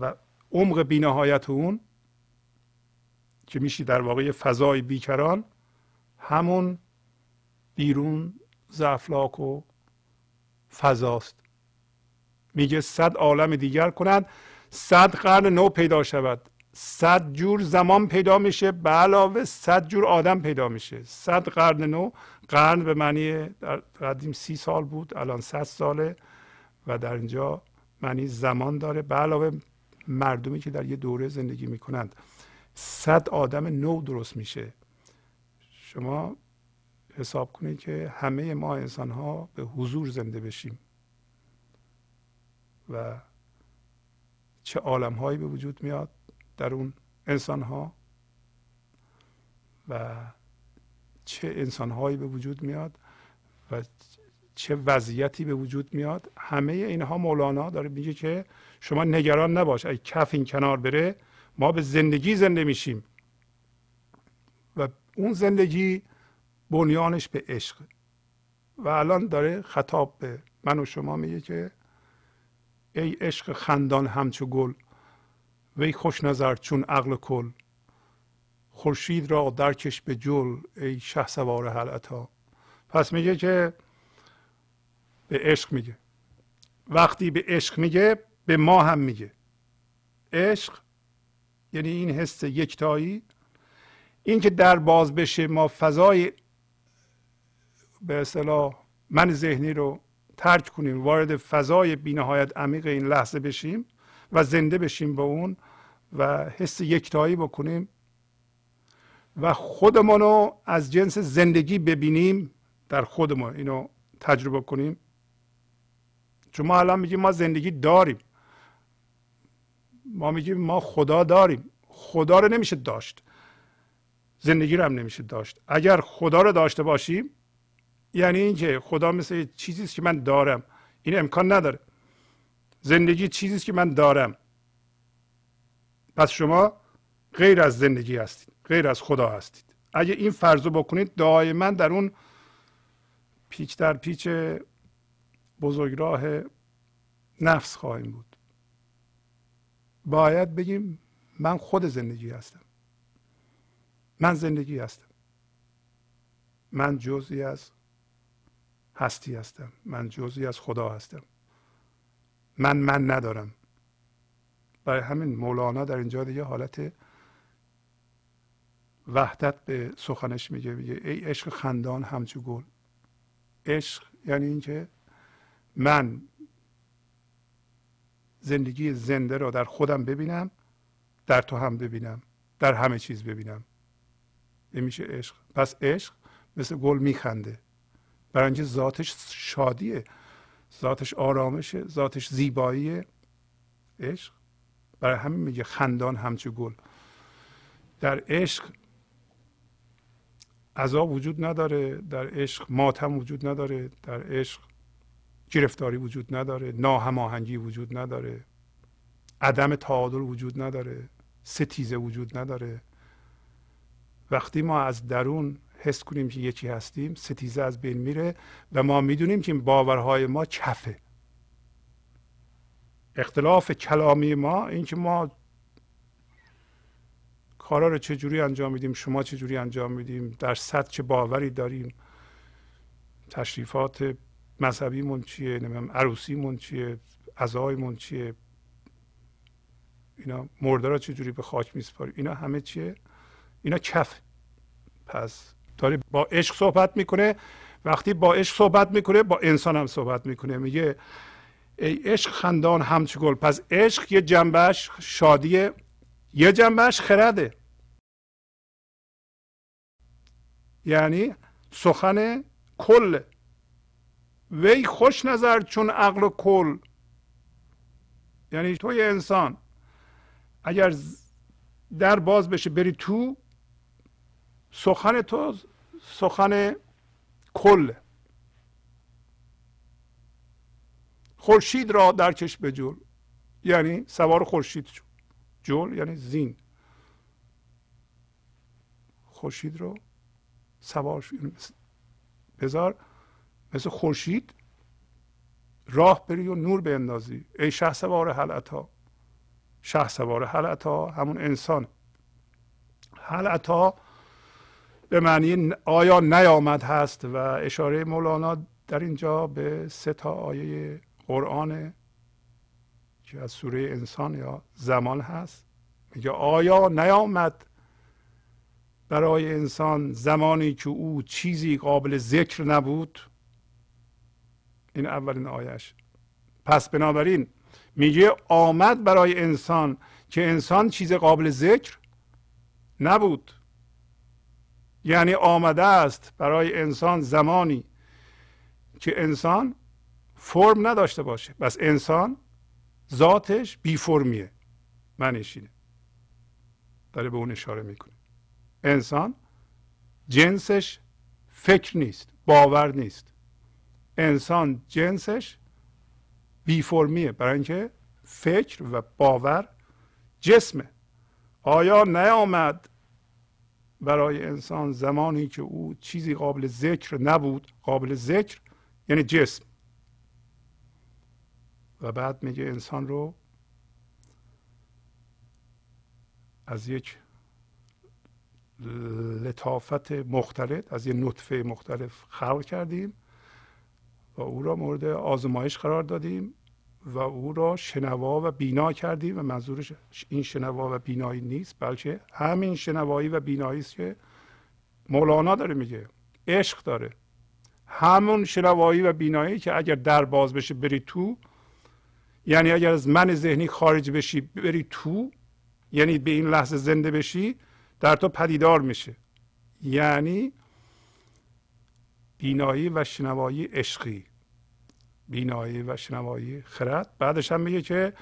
و عمق بینهایت اون که میشی در واقع فضای بیکران همون بیرون زفلاک و فضاست. میگه صد عالم دیگر کنند صد قرن نو پیدا شود. صد جور زمان پیدا میشه. به علاوه صد جور آدم پیدا میشه. صد قرن نو قرن به معنی در قدیم سی سال بود الان صد ساله و در اینجا معنی زمان داره. به علاوه مردمی که در یه دوره زندگی می‌کنند صد آدم نو درست میشه. شما حساب کنید که همه ما انسان ها به حضور زنده بشیم و چه عالم هایی به وجود میاد. در اون انسان ها و چه انسان هایی به وجود میاد و چه وضعیتی به وجود میاد همه اینها مولانا داره میگه که شما نگران نباش اگه کف این کنار بره ما به زندگی زنده میشیم. و اون زندگی بنیانش به عشق. و الان داره خطاب به من و شما میگه که ای عشق خندان همچو گل وی خوش نظر چون عقل کل. خورشید را درکش به جل ای شه سوار حلعتا پس میگه که به عشق میگه. وقتی به عشق میگه به ما هم میگه. عشق یعنی این حس یکتایی. این که در باز بشه ما فضای به اصطلاح من ذهنی رو ترک کنیم وارد فضای بینهایت عمیق این لحظه بشیم و زنده بشیم با اون و حس یکتایی بکنیم و خودمون رو از جنس زندگی ببینیم در خودمون اینو تجربه کنیم. چون ما الان میگیم ما زندگی داریم. ما میگیم ما خدا داریم. خدا رو نمیشه داشت. زندگی رو هم نمیشه داشت. اگر خدا رو داشته باشیم یعنی اینکه خدا مثل چیزی که من دارم. این امکان نداره. زندگی چیزی که من دارم. پس شما غیر از زندگی هستید غیر از خدا هستید. اگه این فرض رو بکنید دائما در اون پیچ در پیچ بزرگراه نفس خواهیم بود. باید بگیم من خود زندگی هستم. من زندگی هستم. من جزئی از هستی هستم. من جزئی از خدا هستم. من من ندارم. برای همین مولانا در اینجا دیگه حالت وحدت به سخنش میگه میگه ای عشق خندان همچو گل. عشق یعنی اینکه من زندگی زنده را در خودم ببینم در تو هم ببینم در همه چیز ببینم. این عشق. پس عشق مثل گل میخنده. برای اینکه ذاتش شادیه. ذاتش آرامشه ذاتش زیباییه. عشق برای همین میگه خندان همچو گل. در عشق عذاب وجود نداره در عشق ماتم وجود نداره در عشق گرفتاری وجود نداره ناهماهنگی وجود نداره عدم تعادل وجود نداره ستیزه وجود نداره. وقتی ما از درون حس کنیم که یکی هستیم ستیزه از بین میره و ما می‌دونیم که باورهای ما چفه. اختلاف کلامی ما این که ما کارا رو چجوری انجام میدیم شما چجوری انجام میدیم در سطح چه باوری داریم تشریفات مذهبیمون چیه نمیم عروسیمون چیه عزایمون چیه اینا مرده را چجوری به خاک میسپاریم؟ اینا همه چیه؟ اینا کف. پس داره با عشق صحبت می‌کنه وقتی با عشق صحبت می‌کنه با انسان هم صحبت می‌کنه. میگه ای عشق خندان همچو گل. پس عشق یه جنبش شادیه یه جنبش خرده. یعنی سخن کل. وی خوش نظر چون عقل کل. یعنی توی انسان اگر در باز بشه بری تو سخن تو سخن کل. خورشید را در چشم بجول یعنی سوار خورشید شد جول یعنی زین. خورشید رو سوار یعنی بذار مثل خورشید راه بری و نور بندازی ای شه سوار حلعتا. شه سوار حلعتا همون انسان. حلعتا به معنی آیا نیامد هست و اشاره مولانا در اینجا به سه تا آیه قرآن که از سوره انسان یا زمان هست میگه آیا نیامد برای انسان زمانی که او چیزی قابل ذکر نبود؟ این اولین آیش پس بنابراین میگه آمد برای انسان که انسان چیز قابل ذکر نبود. یعنی آمده است برای انسان زمانی که انسان فرم نداشته باشه. بس انسان ذاتش بی فرمیه. معنیش اینه. داره به اون اشاره می‌کنه. انسان جنسش فکر نیست باور نیست. انسان جنسش بی فرمیه. برای اینکه فکر و باور جسمه. آیا نیامد برای انسان زمانی که او چیزی قابل ذکر نبود؟ قابل ذکر یعنی جسم. و بعد میگه انسان رو از یک لطافت مختلف از یک نطفه مختلف خلق کردیم و او را مورد آزمایش قرار دادیم و او را شنوا و بینا کردیم و منظورش این شنوا و بینایی نیست بلکه همین شنوایی و بینایی است که مولانا داره میگه. عشق داره. همون شنوایی و بینایی که اگر در باز بشه بری تو یعنی اگر از من ذهنی خارج بشی بری تو یعنی به این لحظه زنده بشی در تو پدیدار میشه. یعنی بینایی و شنوایی عشقی. بینایی و شنوایی خرد. بعدش هم میگه که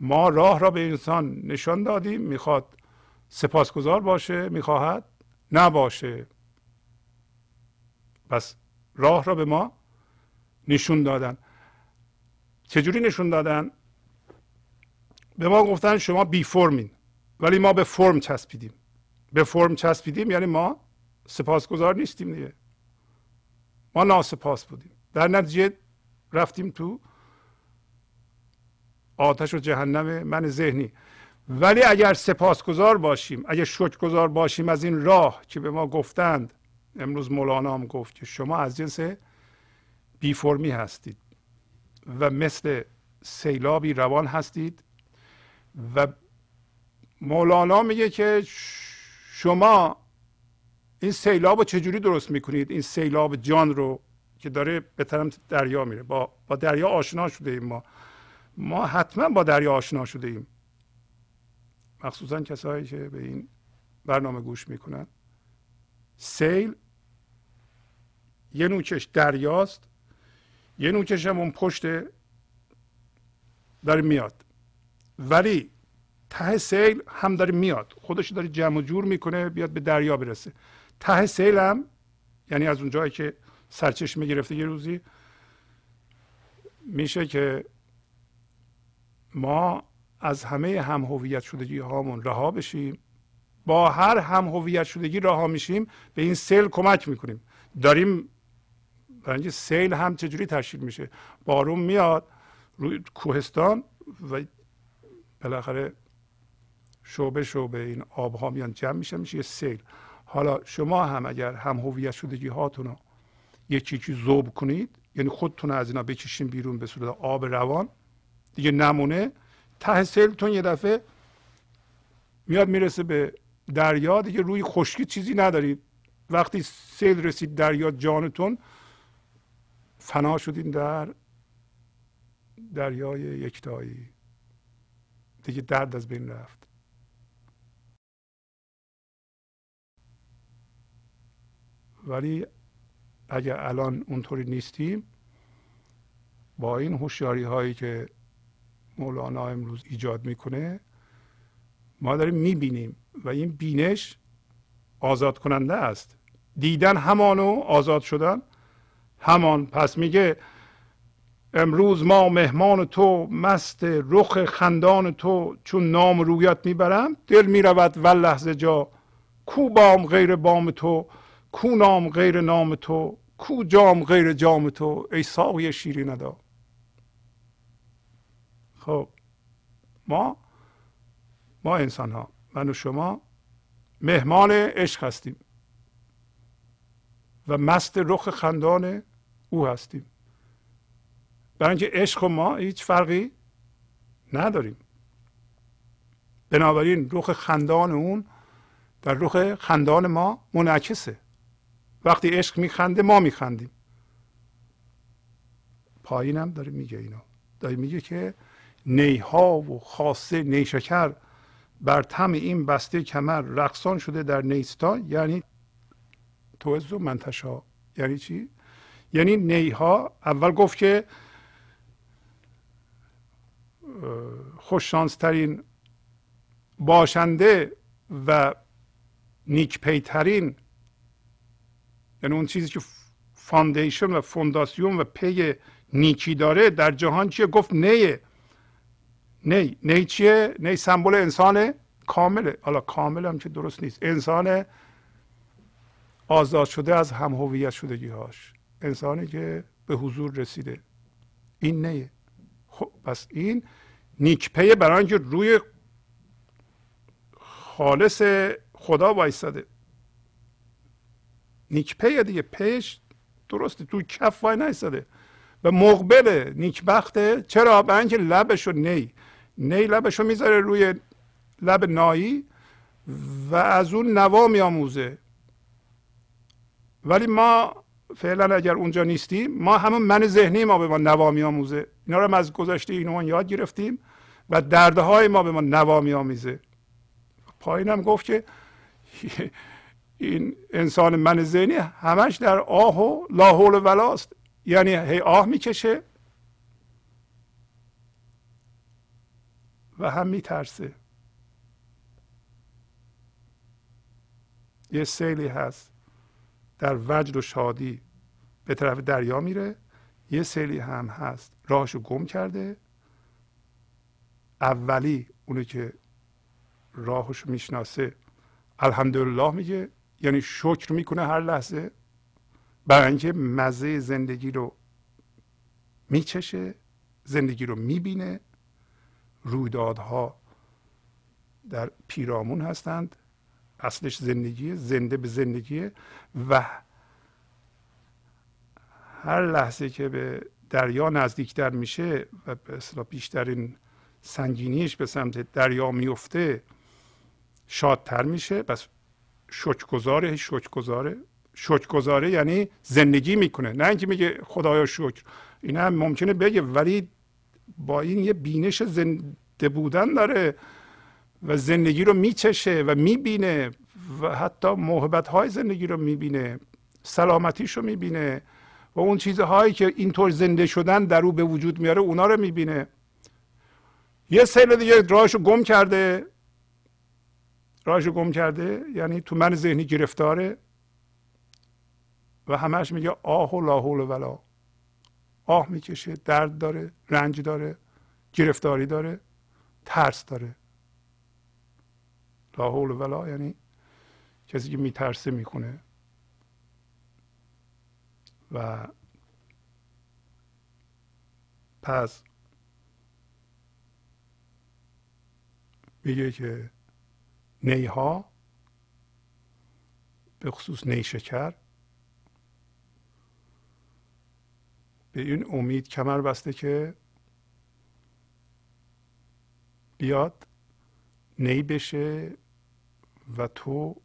ما راه را به انسان نشان دادیم. می‌خواد سپاسگزار باشه می‌خواهد نباشه. پس راه را به ما نشون دادن. چجوری نشون دادن؟ به ما گفتن شما بی فرمین ولی ما به فرم چسبیدیم. به فرم چسبیدیم یعنی ما سپاسگزار نیستیم دیگه. ما ناسپاس بودیم. در نتیجه رفتیم تو آتش و جهنم من ذهنی. ولی اگر سپاسگزار باشیم اگر شکرگزار باشیم از این راه که به ما گفتند امروز مولانا هم گفت که شما از جنس بی فرمی هستید. و مثل سیلابی روان هستید. و مولانا میگه که شما این سیلاب رو چجوری درست می‌کنید؟ این سیلاب جان رو که داره به طرف دریا میره. با, با دریا آشنا شده ایم ما. ما حتما با دریا آشنا شده ایم. مخصوصا کسایی که به این برنامه گوش می‌کنن. سیل یه نوکش دریاست. یه نوکش هم اون پشت داره میاد. ولی ته سیل هم داره میاد. خودش داره جمع و جور می‌کنه بیاد به دریا برسه. ته سیل هم یعنی از اون جایی که سرچشمه گرفته یه روزی میشه که ما از همه هم هویت شدگی هامون رها بشیم. با هر هم هویت شدگی رها میشیم به این سیل کمک می‌کنیم. داریم برای سیل هم چجوری تشکیل میشه. بارون میاد روی کوهستان و بالاخره شعبه شعبه این آبها میان جمع میشه میشه یه سیل. حالا شما هم اگر هم هویت شدگی هاتون رو یه چیزی زوب کنید یعنی خودتون از اینا بکشین بیرون به صورت آب روان دیگه نمونه. ته سیلتون یه دفعه میاد می‌رسه به دریا دیگه روی خشکی چیزی ندارید. وقتی سیل رسید دریا جانتون فنا شدین در دریای یکتایی. دیگه درد از بین رفت. ولی اگر الان اونطوری نیستیم با این هوشیاری هایی که مولانا امروز ایجاد می‌کنه ما داریم می‌بینیم و این بینش آزاد کننده است. دیدن همانو آزاد شدن همان. پس میگه امروز ما مهمان تو مست رخ خندان تو چون نام رویت می‌برم دل می‌رود و لحظه جا. کو بام غیر بام تو کو نام غیر نام تو کو جام غیر جام تو ای ساقی شیری ندا. خب ما ما انسان ها من و شما مهمان عشق هستیم. و مست رخ خندان او هستیم. برای اینکه عشق ما هیچ فرقی نداریم. بنابراین رخ خندان اون در رخ خندان ما منعکسه. وقتی عشق میخنده ما میخندیم. پایینم داره میگه اینو. داره میگه که نیها و خاصه نیشکر بر تم این بسته کمر رقصان شده در نیستا یعنی توز و منتشا. یعنی چی؟ یعنی نیها اول گفت که خوششانسترین باشنده و نیکپیترین یعنی اون چیزی که foundation و فونداسیون و پی نیکی داره در جهان چیه؟ گفت نیه. نی. نی چیه؟ نی سمبل انسان کامله. حالا کامل هم که درست نیست. انسان آزاد شده از هم هویت شدگی هاش انسانی که به حضور رسیده. این نیه خب پس این نیکپیه برای اینکه روی خالص خدا وایستاده. نیکپیه دیگه پیش درسته تو کف وای نیستاده و مقبله نیکبخته چرا؟ برای اینکه لبشو نی. نی لبشو می‌ذاره روی لب نایی و از اون نوا میآموزه. ولی ما فعلا اگر اونجا نیستیم ما همون من ذهنی ما به ما نوا میآموزه. اینا رو از گذشته اینو یاد گرفتیم و دردهای ما به ما نوا میآمیزه. پایینم گفت که این انسان من ذهنی همش در آه و لاحول و ولاست یعنی هی آه می‌کشه و هم میترسه. یه سیلی هست. در وجد و شادی به طرف دریا میره. یه سیلی هم هست. راهشو گم کرده. اولی اونی که راهشو می‌شناسه الحمدلله میگه. یعنی شکر می‌کنه هر لحظه. برای اینکه مزه زندگی رو میچشه زندگی رو می‌بینه. رویدادها در پیرامون هستند. اصلش زندگی زنده به زندگی و هر لحظه که به دریا نزدیکتر میشه و به اصطلاح بیشترین سنگینیش به سمت دریا میفته شادتر میشه. بس شکرگزاره شکرگزاره. شکرگزاره یعنی زندگی می‌کنه. نه اینکه میگه خدایا شکر. این هم ممکنه بگه ولی با این یه بینش زنده بودن داره. و زندگی رو میچشه و می‌بینه و حتی محبت های زندگی رو می‌بینه سلامتیش رو می‌بینه و اون چیزهایی که اینطور زنده شدن در او به وجود میاره اونا رو می‌بینه. یه سیل دیگه راهشو گم کرده. راهشو گم کرده یعنی تو من ذهنی گرفتاره و همش میگه آه و لا حول ولا. آه می‌کشه درد داره رنج داره گرفتاری داره ترس داره. لا حول ولا یعنی کسی که میترسه می‌کنه و پس میگه که نیها به خصوص نیشکر به این امید کمر بسته که بیاد نی بشه و تو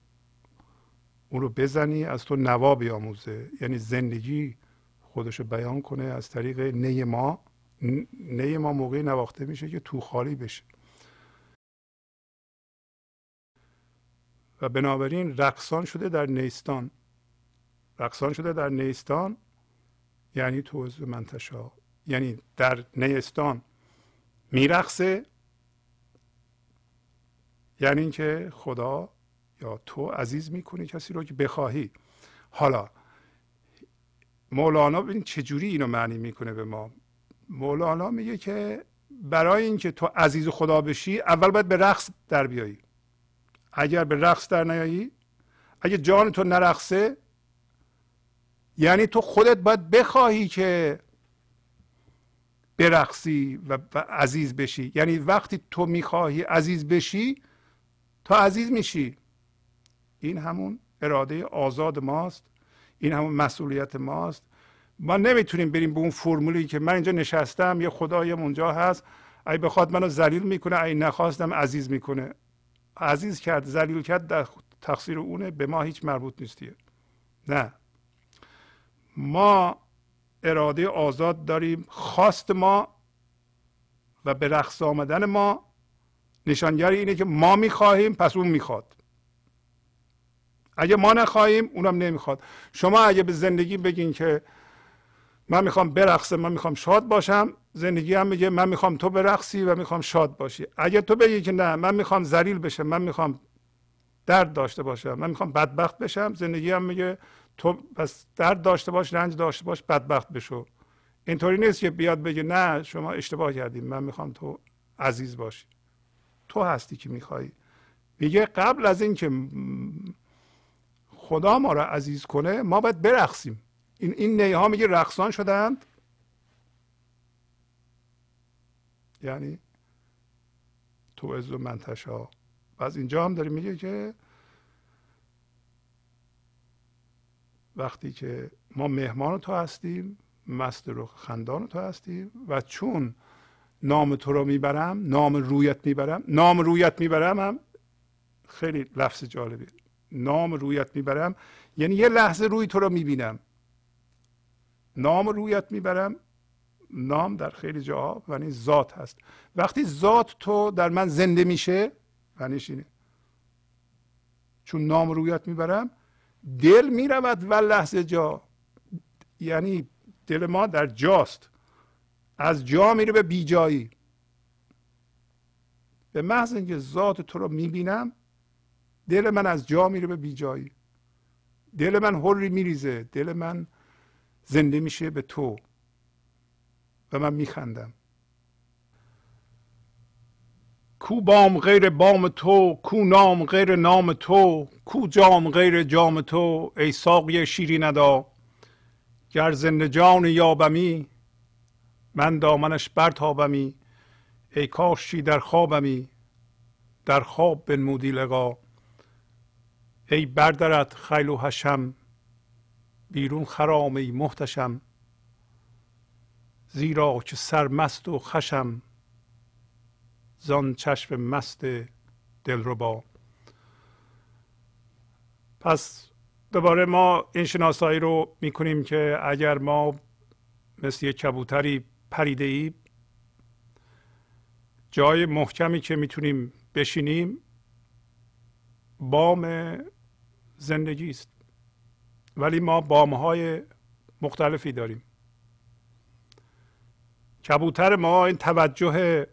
اون رو بزنی از تو نوا بیاموزه. یعنی زندگی خودش رو بیان کنه از طریق نی ما. نی ما موقعی نواخته میشه که تو خالی بشه. و بنابراین رقصان شده در نیستان. رقصان شده در نیستان یعنی توز منتشا. یعنی در نیستان میرقصه یعنی اینکه خدا یا تو عزیز می‌کنی کسی رو که بخواهی. حالا مولانا ببین چجوری اینو معنی می‌کنه به ما؟ مولانا میگه که برای اینکه تو عزیز خدا بشی اول باید به رقص در بیایی. اگر به رقص در نیایی اگه جان تو نرقصه یعنی تو خودت باید بخواهی که برقصی و, و عزیز بشی. یعنی وقتی تو می‌خواهی عزیز بشی تا عزیز میشی. این همون اراده آزاد ماست. این همون مسئولیت ماست. ما نمی‌تونیم بریم به اون فرمولی که من اینجا نشستم یه خدایم اونجا هست. ای بخواد منو ذلیل می‌کنه ای نخواستم عزیز می‌کنه. عزیز کرد ذلیل کرد در تقصیر اونه به ما هیچ مربوط نیستیه. نه. ما اراده آزاد داریم. خواست ما و به رقص آمدن ما نشانگر اینه که ما می‌خواهیم پس اون می‌خواد. اگه ما نخواهیم اونم نمی‌خواد. شما اگه به زندگی بگین که من می‌خوام برقصم من می‌خوام شاد باشم زندگی هم میگه من می‌خوام تو برقصی و می‌خوام شاد باشی. اگه تو بگی که نه من می‌خوام ذلیل بشم من می‌خوام درد داشته باشم من می‌خوام بدبخت بشم زندگی هم میگه تو پس درد داشته باش رنج داشته باش بدبخت بشو. اینطوری نیست که بیاد بگه نه شما اشتباه کردیم من می‌خوام تو عزیز باشی. تو هستی که می‌خوای میگه قبل از اینکه خدا ما را عزیز کنه ما باید برقصیم. این این نیها میگه رقصان شدند. یعنی تو از منتشا. و از اینجا هم داره میگه که وقتی که ما مهمان تو هستیم مست رو خندان تو هستیم و چون نام تو رو می‌برم نام رویت می‌برم نام رویت می‌برم هم خیلی لفظ جالبی نام رویت می‌برم یعنی یه لحظه روی تو رو می‌بینم. نام رویت می‌برم نام در خیلی جاها یعنی ذات هست. وقتی ذات تو در من زنده میشه معنیش اینه. چون نام رویت می‌برم دل می‌رود و لحظه جا. یعنی دل ما در جاست. از جا میره به بیجایی. به محض اینکه ذات تو رو می‌بینم دل من از جا میره به بیجایی. دل من حری میریزه. دل من زنده میشه به تو. و من میخندم. کو بام غیر بام تو کو نام غیر نام تو کو جام غیر جام تو ای ساقی شیری ندا گر زنده جان یابمی من دامنش برتابمی ای کاشی در خوابمی در خواب بنمودی لقا. ای بردرت خیل و حشم بیرون خرام ای محتشم. زیرا که سرمست و خشم زان چشم مست دلربا. پس دوباره ما این شناسایی رو می‌کنیم که اگر ما مثل یک کبوتری پریده ای جای محکمی که می‌تونیم بشینیم بام زندگی است. ولی ما بام های مختلفی داریم. کبوتر ما این توجه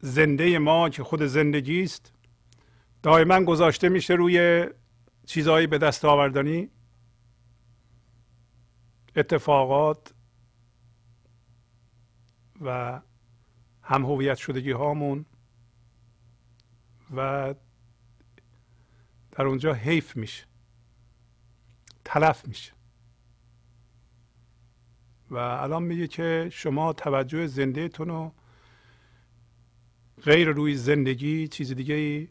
زنده ما که خود زندگی است دائما گذاشته میشه روی چیزهایی به دست آوردنی. اتفاقات و هم هویت شدگی هامون و در اونجا حیف میشه تلف میشه. و الان میگه که شما توجه زندهتون رو غیر روی زندگی چیز دیگه ای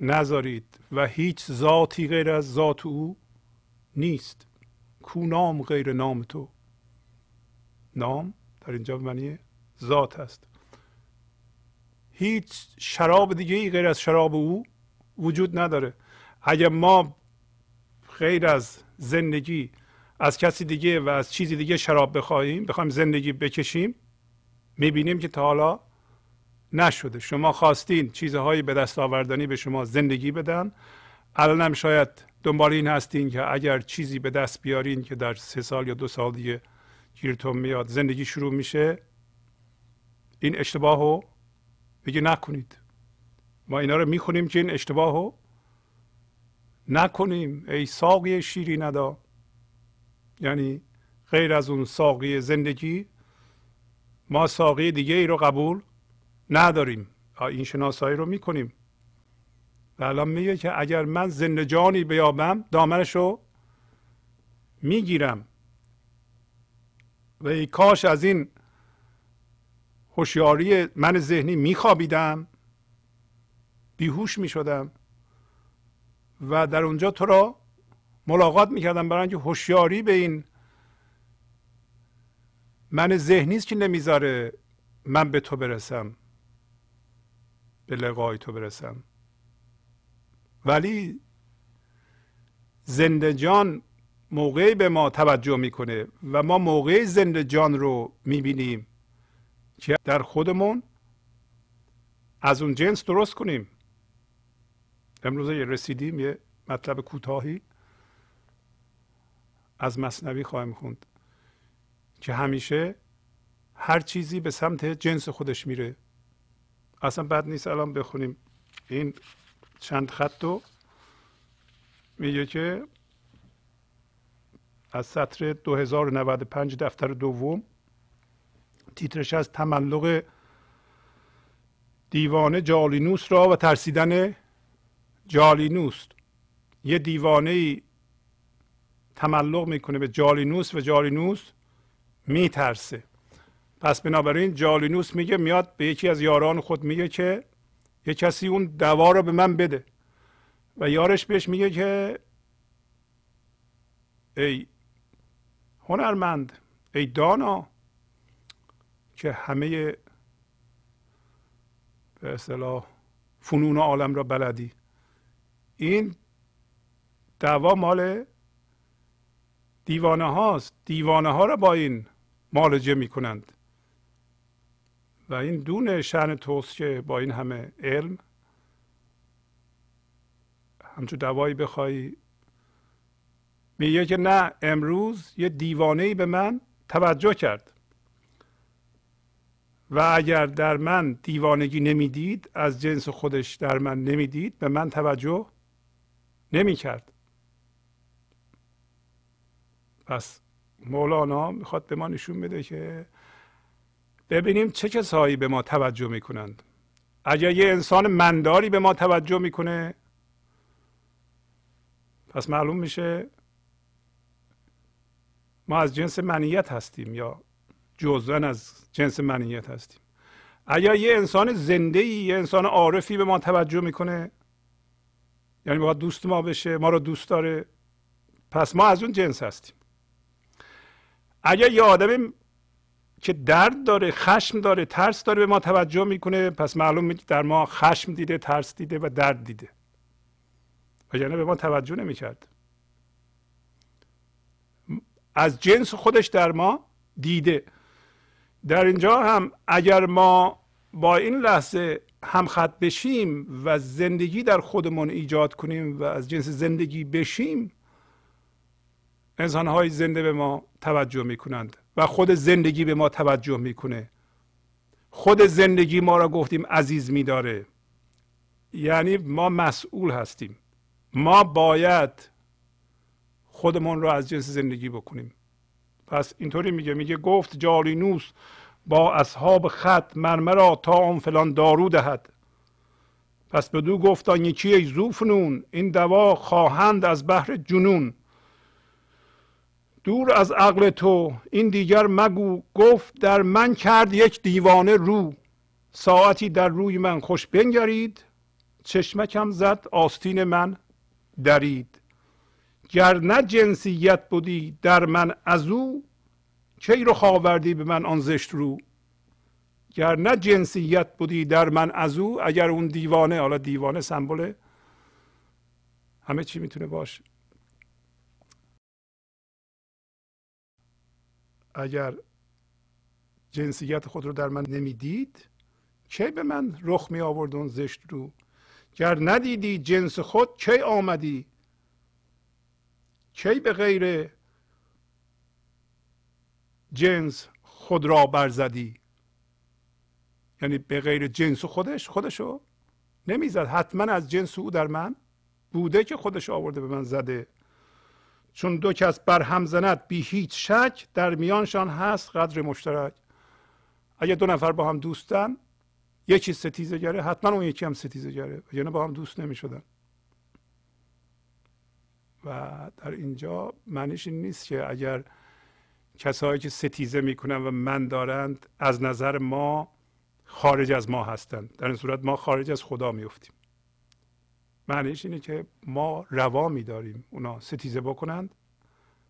نذارید و هیچ ذاتی غیر از ذات او نیست. کو نام غیر نام تو؟ نام در اینجا معنی ذات است. هیچ شراب دیگه ای غیر از شراب او وجود نداره. اگر ما غیر از زندگی از کسی دیگه و از چیزی دیگه شراب بخواهیم بخوایم زندگی بکشیم می‌بینیم که تا حالا نشده. شما خواستین چیزهایی به دست آوردنی به شما زندگی بدن. الان هم شاید دنبال این هستین که اگر چیزی به دست بیارین که در سه سال یا دو سال دیگه گیرتون میاد زندگی شروع میشه. این اشتباه رو بگه نکنید. ما اینا رو می‌خونیم که این اشتباه رو نکنیم. ای ساقی شیری ندا. یعنی غیر از اون ساقی زندگی ما ساقی دیگه ای رو قبول نداریم. این شناسایی رو می‌کنیم. و الان میگه که اگر من زنده جانی بیابم دامنش رو می‌گیرم. و ای کاش از این هوشیاری من ذهنی میخوابیدم. بیهوش می‌شدم. و در اونجا تو را ملاقات می‌کردم برای اینکه هوشیاری به این من ذهنی است که نمی‌ذاره من به تو برسم به لقای تو برسم. ولی زنده جان موقعی به ما توجه می‌کنه و ما موقع زنده جان رو می‌بینیم. که در خودمون؟ از اون جنس درست کنیم. امروز رسیدیم یه مطلب کوتاهی. از مصنوی خواهیم خوند. که همیشه هر چیزی به سمت جنس خودش میره. اصلا بد نیست الان بخونیم. این چند خط رو میگه که از سطر 2095 دفتر دوم تیترش از تملق دیوانه جالینوس را و ترسیدن جالینوس. یه دیوانه ای تملق می‌کنه به جالینوس و جالینوس میترسه. پس بنابراین جالینوس میگه میاد به یکی از یاران خود میگه که یه کسی اون دوا رو به من بده. و یارش بهش میگه که ای هنرمند ای دانا که همه به اصطلاح فنون عالم را بلدی. این دوا مال دیوانه هاست. دیوانه ها را با این مالجه می کنند و این دون شعن توست که با این همه علم همچون دوایی بخوای میگه که نه امروز یه دیوانه ای به من توجه کرد. و اگر در من دیوانگی نمی‌دید از جنس خودش در من نمی‌دید به من توجه نمی کرد پس مولانا می‌خواد به ما نشون بده که ببینیم چه کسایی به ما توجه می‌کنند. اگر یه انسان منداری به ما توجه می‌کنه پس معلوم میشه ما از جنس منیت هستیم یا جزءا از جنس منیت هستیم. اگر یه انسان زنده ای یه انسان عارفی به ما توجه می‌کنه یعنی باید دوست ما بشه ما رو دوست داره پس ما از اون جنس هستیم. اگر یه آدمی که درد داره خشم داره ترس داره به ما توجه می‌کنه پس معلوم در ما خشم دیده ترس دیده و درد دیده. و یعنی به ما توجه نمی‌کرد. از جنس خودش در ما دیده. در اینجا هم اگر ما با این لحظه هم خط بشیم و زندگی در خودمون ایجاد کنیم و از جنس زندگی بشیم انسانهای زنده به ما توجه می‌کنند و خود زندگی به ما توجه می‌کنه. خود زندگی ما را گفتیم عزیز میداره. یعنی ما مسئول هستیم. ما باید خودمون را از جنس زندگی بکنیم. پس اینطوری میگه میگه گفت جالینوس با اصحاب خط مرمرا تا آن فلان دارو دهد. پس به دو گفت آن یکی ای زوفنون این دوا خواهند از بحر جنون. دور از عقل تو این دیگر مگو گفت در من کرد یک دیوانه رو. ساعتی در روی من خوش بنگرید چشمکم زد آستین من درید. گر نه جنسیت بودی در من از او کی رو خواوردی به من آن زشت رو؟ گر نه جنسیت بودی در من از او اگر اون دیوانه حالا دیوانه سمبل همه چی می‌تونه باشه. اگر جنسیت خود رو در من نمی‌دید کی به من رخ می آورد اون زشت رو؟ گر ندیدی جنس خود کی آمدی؟ کی به غیر جنس خود را برزدی؟ یعنی به غیر جنس خودش خودشو نمی‌زد. حتما از جنس او در من بوده که خودش آورده به من زده. چون دو کس بر هم زند بی هیچ شک در میانشان هست قدر مشترک. اگه دو نفر با هم دوستن یکی ستیزه گره حتما اون یکی هم ستیزه گره. یعنی با هم دوست نمی شدن و در اینجا معنیش این نیست که اگر کسایی که ستیزه می‌کنن و من دارند از نظر ما خارج از ما هستند. در این صورت ما خارج از خدا میفتیم معنیش اینه که ما روا میداریم اونا ستیزه بکنند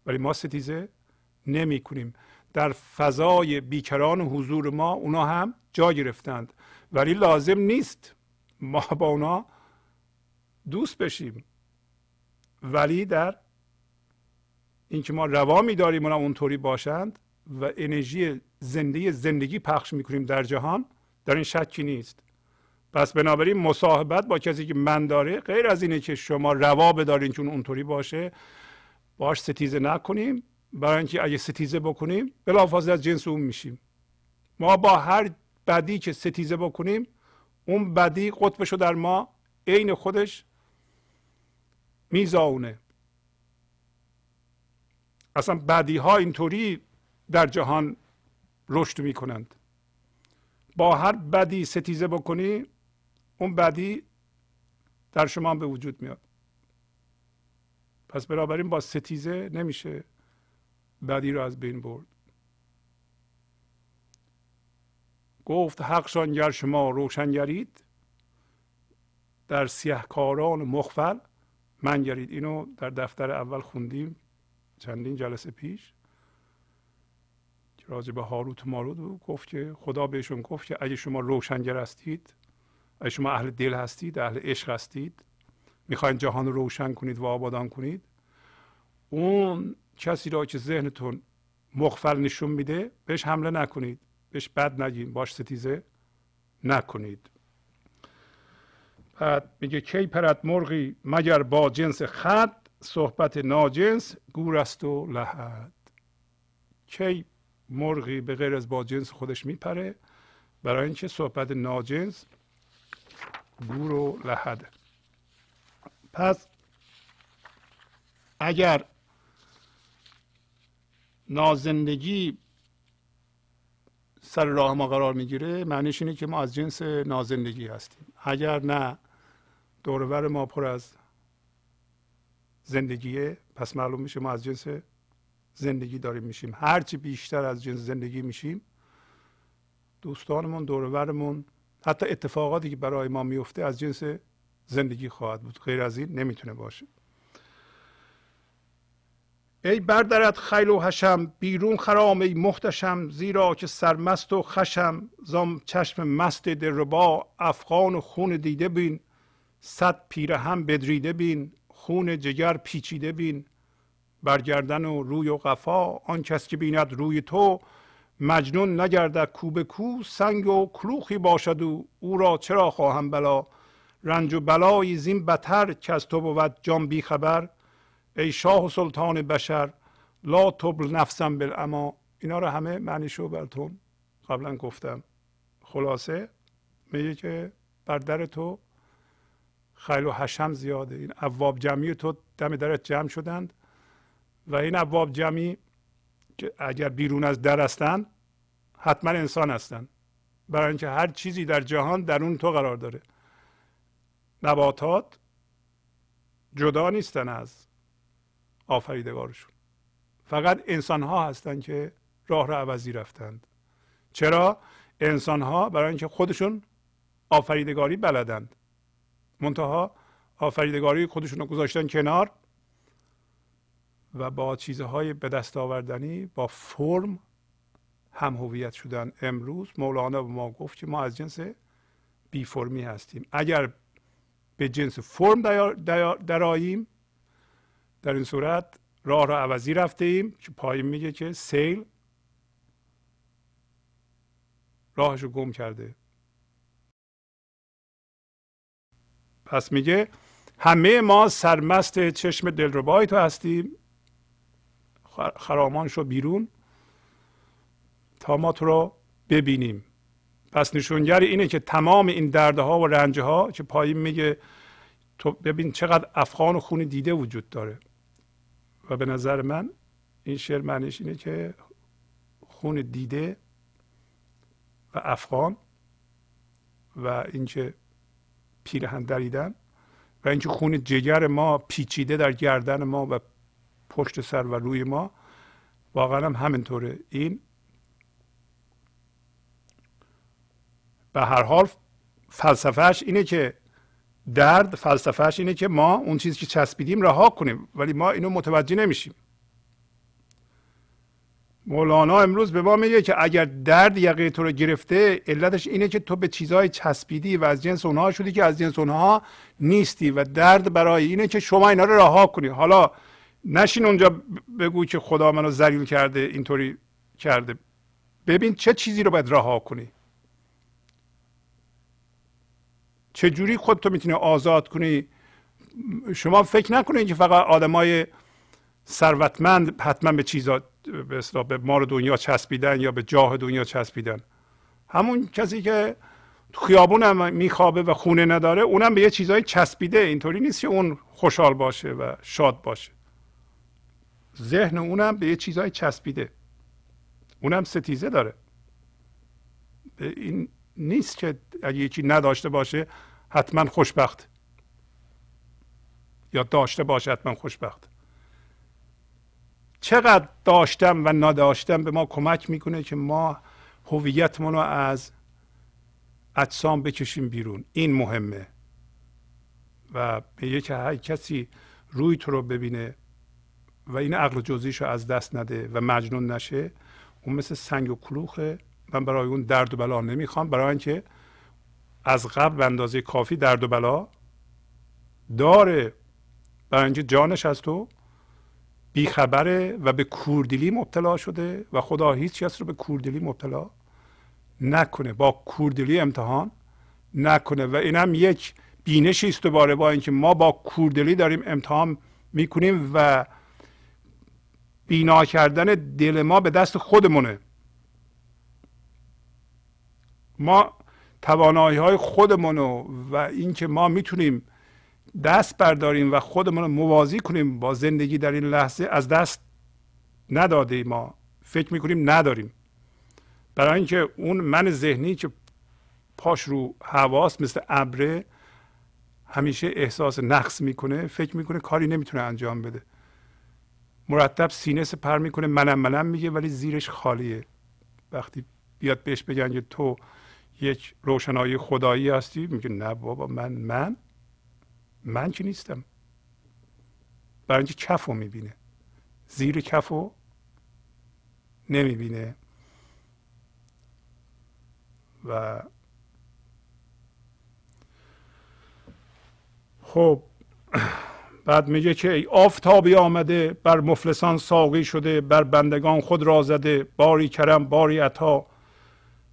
ولی ما ستیزه نمی کنیم در فضای بیکران حضور ما اونا هم جا گرفتند. ولی لازم نیست ما با اونا دوست بشیم. ولی در اینکه ما روا میداریم اونا اونطوری باشند و انرژی زنده زندگی پخش می‌کنیم در جهان در این شکی نیست. پس بنابراین مصاحبت با کسی که من داره غیر از اینه که شما روا بدارین چون اونطوری باشه باش ستیزه نکنیم. برای اینکه اگه ستیزه بکنیم بلافاصله از جنس اون میشیم. ما با هر بدی که ستیزه بکنیم اون بدی قطبشو در ما عین خودش میزاونه اصلا بدی ها اینطوری در جهان رشد می‌کنند. با هر بدی ستیزه بکنی اون بدی در شما به وجود میاد. پس بنابراین با ستیزه نمیشه بدی رو از بین برد. گفت حقشان گر شما روشن گرید در سیهکاران مخفل من گرید اینو در دفتر اول خوندیم چندین جلسه پیش. راجع به هاروت ماروت گفت که خدا بهشون گفت که اگه شما روشنگر هستید اگه شما اهل دل هستید اهل عشق هستید می‌خواین جهان رو روشن کنید و آبادان کنید اون کسی را که ذهنتون مخفل نشون میده بهش حمله نکنید بهش بد نگین باش ستیزه نکنید. میگه کی پرد مرغی مگر با جنس خط صحبت ناجنس گور است و لحد. کی مرغی به غیر از با جنس خودش میپره؟ برای اینکه صحبت ناجنس گور و لحده پس اگر نازندگی سر راه ما قرار می‌گیره معنیش اینه که ما از جنس نازندگی هستیم. اگر نه دورور ما پر از زندگیه. پس معلوم میشه ما از جنس زندگی داریم میشیم. هرچی بیشتر از جنس زندگی میشیم دوستانمون دورورمون حتی اتفاقاتی که برای ما میفته از جنس زندگی خواهد بود. غیر از این نمی‌تونه باشه. ای بردرد خیل و حشم بیرون خرام ای محتشم زیرا که سرمست و خشم زام چشم مست دربا افغان و خون دیده بین. صد پیره هم بدریده بین خون جگر پیچیده بین. برگردن و روی و قفا آن کس که بیند روی تو. مجنون نگردد کو به کو سنگ و کلوخی باشد و او را چرا خواهم بلا؟ رنج و بلایی زین بتر که از تو بود جان بی خبر. ای شاه و سلطان بشر لا تبل نفسم بالاما اینا رو همه معنیشو براتون قبلا گفتم. خلاصه؟ میگه که بر در تو خیل و حشم زیاده. این ابواب جمعی تو دم درت جمع شدند. و این ابواب جمعی که اگر بیرون از در هستند حتما انسان هستند. برای اینکه هر چیزی در جهان در اون تو قرار داره. نباتات جدا نیستن از آفریدگارشون. فقط انسان ها هستند که راه را عوضی رفتند. چرا؟ انسان ها برای اینکه خودشون آفریدگاری بلدند. منتها آفریدگاری خودشون رو گذاشتن کنار و با چیزهای به دست آوردنی با فرم هم هویت شدن. امروز مولانا به ما گفت که ما از جنس بی فرمی هستیم. اگر به جنس فرم دراییم در این صورت راه را عوضی رفته ایم که پایین میگه که سیل راهش رو گم کرده. پس میگه همه ما سرمست چشم دلربای تو هستیم. خرامان شو بیرون تا ما تو رو ببینیم. پس نشونگر اینه که تمام این دردها و رنجها که پایین میگه تو ببین چقدر افغان و خون دیده وجود داره. و به نظر من این شعر معنیش اینه که خون دیده و افغان و اینکه پیرهن دریدن و اینکه خون جگر ما پیچیده در گردن ما و پشت سر و روی ما واقعا هم همینطوره. این به هر حال فلسفهش اینه که درد فلسفهش اینه که ما اون چیزی که چسبیدیم رها کنیم ولی ما اینو متوجه نمیشیم. مولانا امروز به ما میگه که اگر درد یقه تو رو گرفته علتش اینه که تو به چیزهای چسبیدی و از جنس اونها شدی که از جنس اونها نیستی و درد برای اینه که شما اینا رو رها کنی. حالا نشین اونجا بگو که خدا منو ذلیل کرده اینطوری کرده. ببین چه چیزی رو باید رها کنی. چه جوری خودتو می‌تونی آزاد کنی؟ شما فکر نکنید که فقط آدمای ثروتمند حتما به چیزا به اصطلاح به مار دنیا چسبیدن یا به جاه دنیا چسبیدن. همون کسی که تو خیابون هم میخوابه و خونه نداره اونم به یه چیزای چسبیده. اینطوری نیست که اون خوشحال باشه و شاد باشه. ذهن اونم به یه چیزای چسبیده. اونم ستیزه داره. این نیست که اگه یکی نداشته باشه حتما خوشبخت. یا داشته باشه حتما خوشبخت. چقدر داشتم و نداشتم به ما کمک می‌کنه که ما هویتمون رو از اجسام بکشیم بیرون. این مهمه. و به که هر کسی روی تو رو ببینه و این عقل جزیش رو از دست نده و مجنون نشه. اون مثل سنگ و کلوخه من برای اون درد و بلا نمی‌خوام. برای اینکه از قبل به اندازه کافی درد و بلا داره. برای اینکه جانش از تو بیخبره و به کوردلی مبتلا شده و خدا هیچ کس رو به کوردلی مبتلا نکنه. با کوردلی امتحان نکنه و اینم یک بینشی است دوباره با اینکه ما با کوردلی داریم امتحان می‌کنیم و بینا کردن دل ما به دست خودمونه. ما توانایی های خودمونو و اینکه ما می‌تونیم دست برداریم و خودمون رو موازی کنیم با زندگی در این لحظه از دست نداده ما. فکر می‌کنیم نداریم. برای اینکه اون من ذهنی که پاش رو حواس مثل ابره همیشه احساس نقص می‌کنه فکر می‌کنه کاری نمی‌تونه انجام بده. مرتب سینه سپر می‌کنه منم منم میگه ولی زیرش خالیه. وقتی بیاد بهش بگن که تو یک روشنایی خدایی هستی میگه نه بابا من من؟ من که نیستم. برای اینکه کف رو می‌بینه. زیر کف رو نمی‌بینه. و بعد میگه که ای آفتابی آمده بر مفلسان ساقی شده بر بندگان خود را زده. باری کرم باری عطا.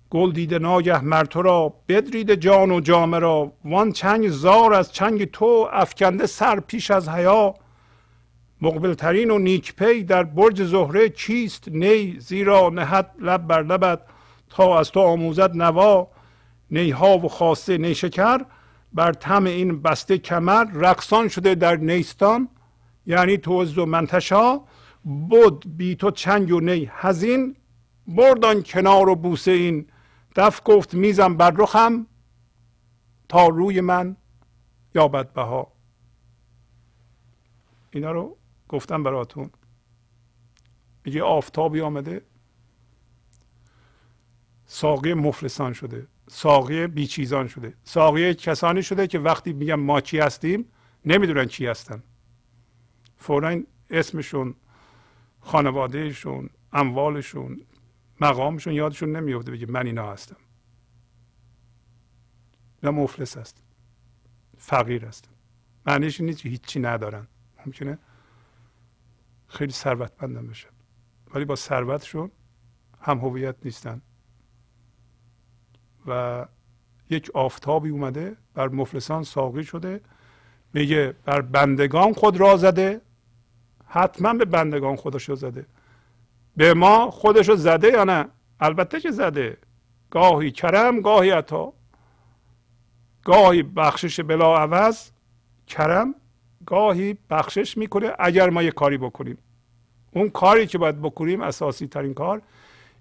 گل دیده ناگه مر تو را بدرید جان و جامه را. وان چنگ زار از چنگ تو افکنده سر پیش از حیا. مقبلترین و نیکپی در برج زهره چیست نی؟ زیرا نهد لب بر لبت تا از تو آموزد نوا. نیها و خاصه نیشکر بر تم این بسته کمر رقصان شده در نیستان. یعنی تو و منتشا بود بی تو چنگ و نی هزین بردان کنار و بوسه این دف گفت میزم بر رخم تا روی من یابد بها. اینا رو گفتم براتون. میگه آفتابی آمده. ساقی مفلسان شده. ساقی بیچیزان شده. ساقی کسانی شده که وقتی میگن ما چی هستیم نمی‌دونن چی هستن. فورا اسمشون خانوادهشون اموالشون مقامشون یادشون نمیفته بگه من اینا هستم. اینا مفلس فقیر هستن معنیش نیست که هیچی ندارن. ممکنه خیلی ثروتمندم بشن. ولی با ثروتشون هم هویت نیستن. و یک آفتابی اومده بر مفلسان ساقی شده. میگه بر بندگان خود را زده. حتما به بندگان خودش رو زده. به ما خودش رو زده یا نه؟ البته که زده. گاهی کرم گاهی عطا. گاهی بخشش بلا عوض کرم. گاهی بخشش می‌کنه اگر ما یه کاری بکنیم. اون کاری که باید بکنیم اساسی ترین کار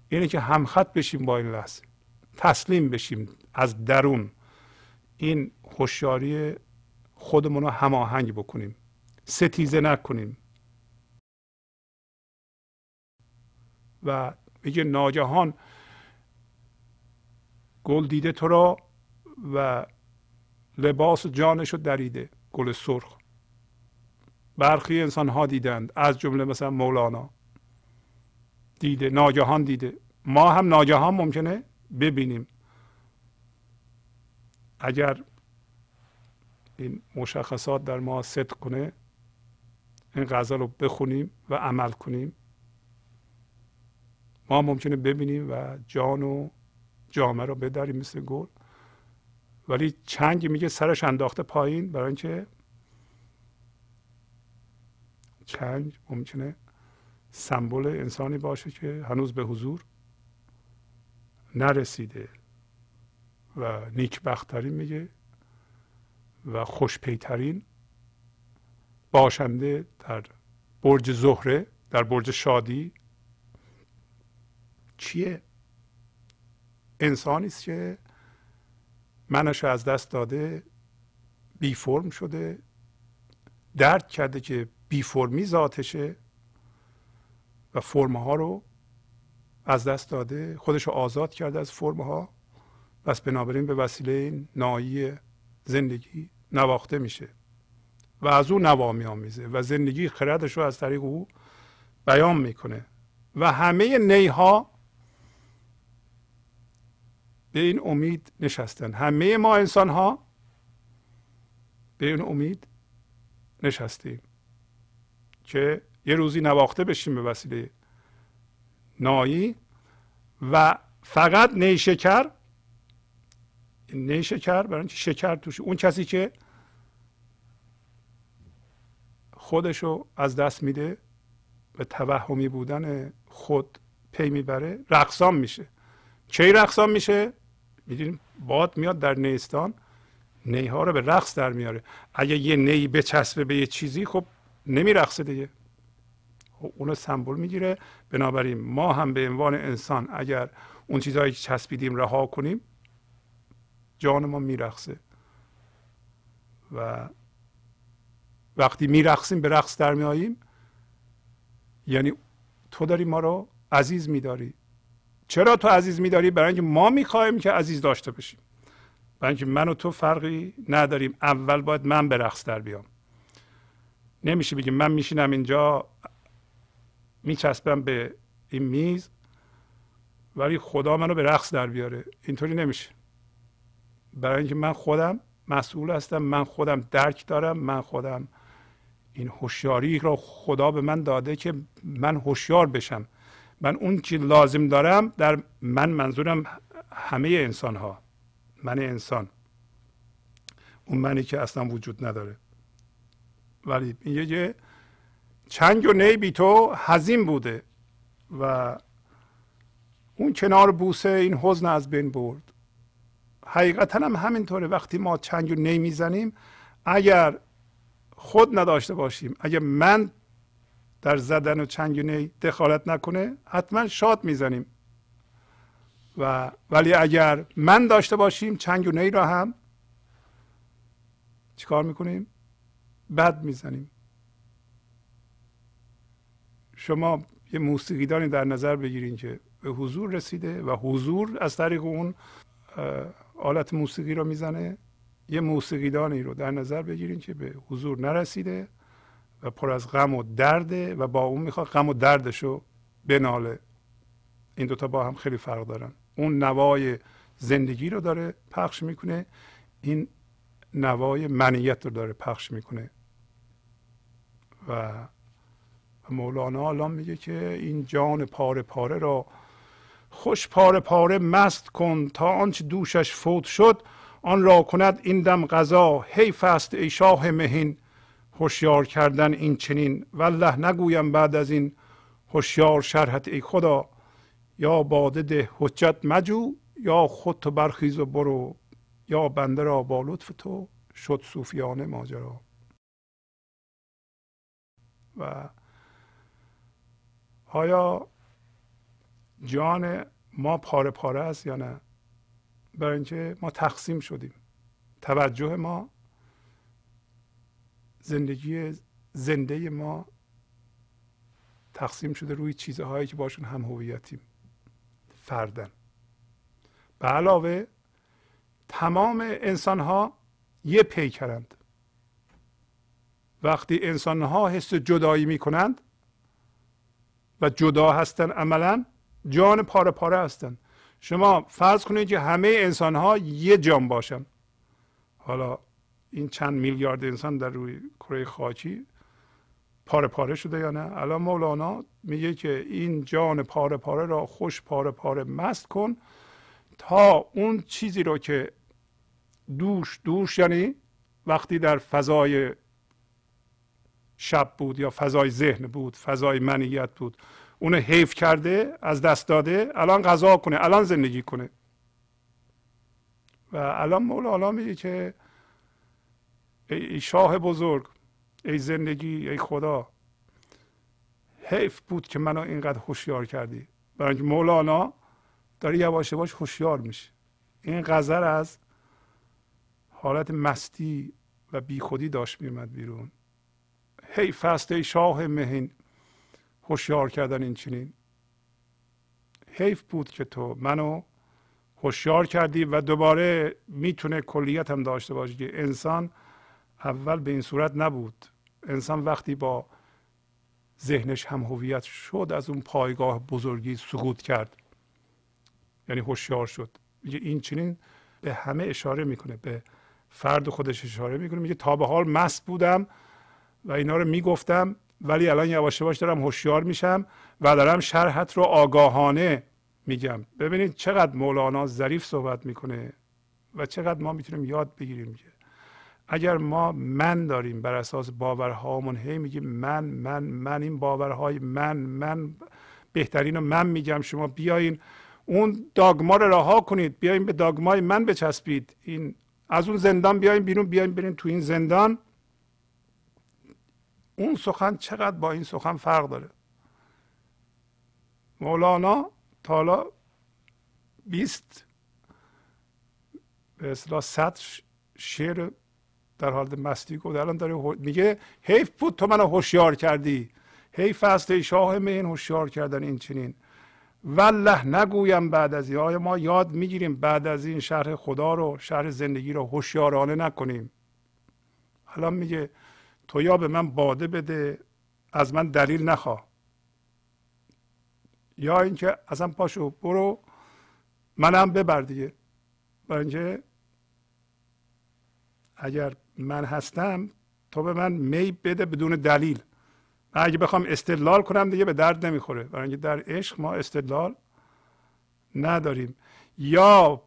اینه که همخط بشیم با این لحظه. تسلیم بشیم از درون. این هوشیاری خودمون رو هماهنگ بکنیم. ستیزه نکنیم. و میگه ناگهان گل دیده تو را و لباس جانش رو دریده گل سرخ. برخی انسان ها دیدند از جمله مثلا مولانا دیده ناگهان دیده. ما هم ناگهان ممکنه ببینیم. اگر این مشخصات در ما صدق کنه این غزل رو بخونیم و عمل کنیم. ما ممکنه ببینیم و جان و جامعه رو بداریم مثل گل. ولی چنگ میگه سرش انداخته پایین. برای اینکه چنگ ممکنه سمبل انسانی باشه که هنوز به حضور نرسیده و نیکبختترین میگه و خوشپیترین باشنده در برج زهره در برج شادی چیه؟ انسانی است که منش از دست داده بی فرم شده. درک کرده که بی فرمی ذاتشه و فرمها رو از دست داده. خودش رو آزاد کرده از فرمها. پس بنابراین به وسیله این نایی زندگی نواخته میشه و از او نوا میآمیزه و زندگی خردش رو از طریق او بیان می‌کنه. و همه نیها به این امید نشستن. همه ما انسان ها به این امید نشستیم که یه روزی نواخته بشیم به وسیله نایی و فقط نیشکر نیشکر برای اینکه شکر توش اون کسی که خودشو از دست میده به توهمی بودن خود پی می‌بره رقصان میشه. کی رقصان میشه؟ می‌دونیم باد میاد در نیستان نیها رو به رقص در میاره. اگه یه نی بچسبه به یه چیزی خب نمیرقصه دیگه. خب اونو سمبل می‌گیره. بنابراین ما هم به عنوان انسان اگر اون چیزهایی که چسبیدیم رها کنیم جان ما میرقصه. و وقتی میرقصیم به رقص در میاییم یعنی تو داری ما رو عزیز میداری. چرا تو عزیز میداری؟ برای اینکه ما می‌خواهیم که عزیز داشته باشیم. برای اینکه من و تو فرقی نداریم. اول باید من به رقص در بیام. نمیشه بگیم من میشینم اینجا میچسبم به این میز ولی خدا منو به رقص در بیاره. اینطوری نمیشه. برای اینکه من خودم مسئول هستم من خودم درک دارم من خودم این هوشیاری را خدا به من داده که من هوشیار بشم. من اون چی لازم دارم در من منظورم همه انسان ها من انسان. اون منی که اصلا وجود نداره. ولی یه چنگ و نی بی تو هزین بوده و اون کنار بوسه این حزن از بین برد. حقیقتا هم همینطوره. وقتی ما چنگ و نی می‌زنیم اگر خود نداشته باشیم اگر من در زدن و چنگ و نی دخالت نکنه حتما شاد می‌زنیم. و ولی اگر من داشته باشیم چنگ و نی را هم چیکار می‌کنیم؟ بد می‌زنیم. شما یه موسیقیدانی در نظر بگیرین که به حضور رسیده و حضور از طریق اون آلت موسیقی رو می‌زنه. یه موسیقیدانی رو در نظر بگیرین که به حضور نرسیده. و پر از غم و درده و با اون می‌خواد غم و دردش رو بناله. این دوتا با هم خیلی فرق دارن. اون نوای زندگی رو داره پخش می‌کنه این نوای منیت رو داره پخش می‌کنه. و مولانا الان میگه که این جان پاره پاره را خوش پاره پاره مست کن تا آنچه دوشش فوت شد آن را کند این دم غذا. حیف است ای شاه مهین. هوشیار کردن این چنین. والله نگویم بعد از این هوشیار شرحت ای خدا یا باده ده حجت مجو یا خود تو برخیز و برو یا بنده را با لطف تو شد صوفیانه ماجرا. و آیا جان ما پاره پاره است یا نه؟ برای اینکه ما تقسیم شدیم. توجه ما زندگی زنده ما تقسیم شده روی چیزهایی که باشون هم هویتیم. فردن. به علاوه تمام انسان ها یه پیکرند. وقتی انسان ها حس جدایی می کنند و جدا هستن عملا جان پاره پاره هستن. شما فرض کنید که همه انسان ها یه جان باشن. حالا این چند میلیارد انسان در روی کره خاکی پاره پاره شده یا نه؟ الان مولانا میگه که این جان پاره پاره را خوش پاره پاره مست کن تا اون چیزی رو که دوش دوش یعنی وقتی در فضای شب بود یا فضای ذهن بود فضای منیت بود اونو حیف کرده از دست داده الان غذا کنه الان زندگی کنه. و الان مولانا میگه که ای شاه بزرگ ای زندگی ای خدا. حیف بود که منو اینقدر هوشیار کردی. برای اینکه مولانا داره یواش یواش هوشیار میشه. این غزل از حالت مستی و بیخودی داشت میومد بیرون. هی فست شاه مهین هوشیار کردن این چنین. حیف بود که تو منو هوشیار کردی و دوباره می‌تونه کلیت هم داشته باشه که انسان اول به این صورت نبود. انسان وقتی با ذهنش هم هویت شد از اون پایگاه بزرگی سقوط کرد. یعنی هوشیار شد. میگه این چنین به همه اشاره می‌کنه به فرد خودش اشاره می‌کنه. میگه تا به حال مست بودم و اینا رو می‌گفتم ولی الان یواش یواش دارم هوشیار میشم و دارم شرحت رو آگاهانه میگم. ببینید چقدر مولانا ظریف صحبت می‌کنه و چقدر ما می‌تونیم یاد بگیریم که اگر ما من داریم بر اساس باورهامون هی میگیم من من من این باورهای من من بهترین رو من میگم شما بیاین اون داگما رو رها کنید بیاین به داگمای من بچسبید. این از اون زندان بیاین بیرون بیاین برین تو این زندان. اون سخن چقدر با این سخن فرق داره؟ مولانا تا حالا 20 به اصطلاح صد شعر در حالت مستی گفت الان داره میگه حیف بود تو منو هوشیار کردی. حیف است شاه من هوشیار کردن این چنین. والله نگویم بعد از این آیا ما یاد می‌گیریم بعد از این شرح خدا رو شرح زندگی رو هوشیارانه نکنیم؟ الان میگه تو یا به من باده بده از من دلیل نخواه یا اینکه اصلا پاشو برو منم ببر دیگه. برای اینکه اگر من هستم تو به من می بده بدون دلیل. اگه بخوام استدلال کنم دیگه به درد نمی‌خوره. برای اینکه در عشق ما استدلال نداریم. یا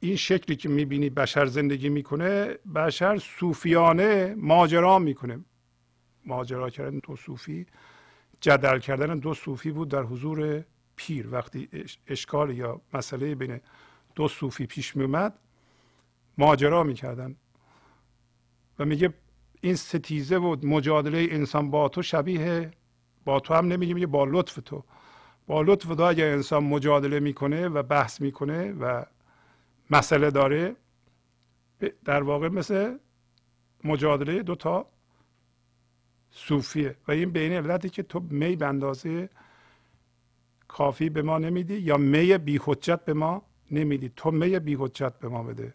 این شکلی که می‌بینی بشر زندگی می‌کنه بشر صوفیانه ماجرا می‌کنه. ماجرا کردن دو صوفی جدل کردن دو صوفی بود در حضور پیر. وقتی اشکال یا مسئله بین دو صوفی پیش میومد ماجرا می‌کردن. و میگه این ستیزه و مجادله انسان با تو شبیه با تو هم نمیگه میگه با لطف تو. با لطف تو اگر انسان مجادله می‌کنه و بحث می‌کنه و مسئله داره در واقع مثل مجادله دو تا صوفیه. و این بین علتی که تو می به اندازه کافی به ما نمیدی یا می بی حجت به ما نمیدی. تو می بی حجت به ما بده.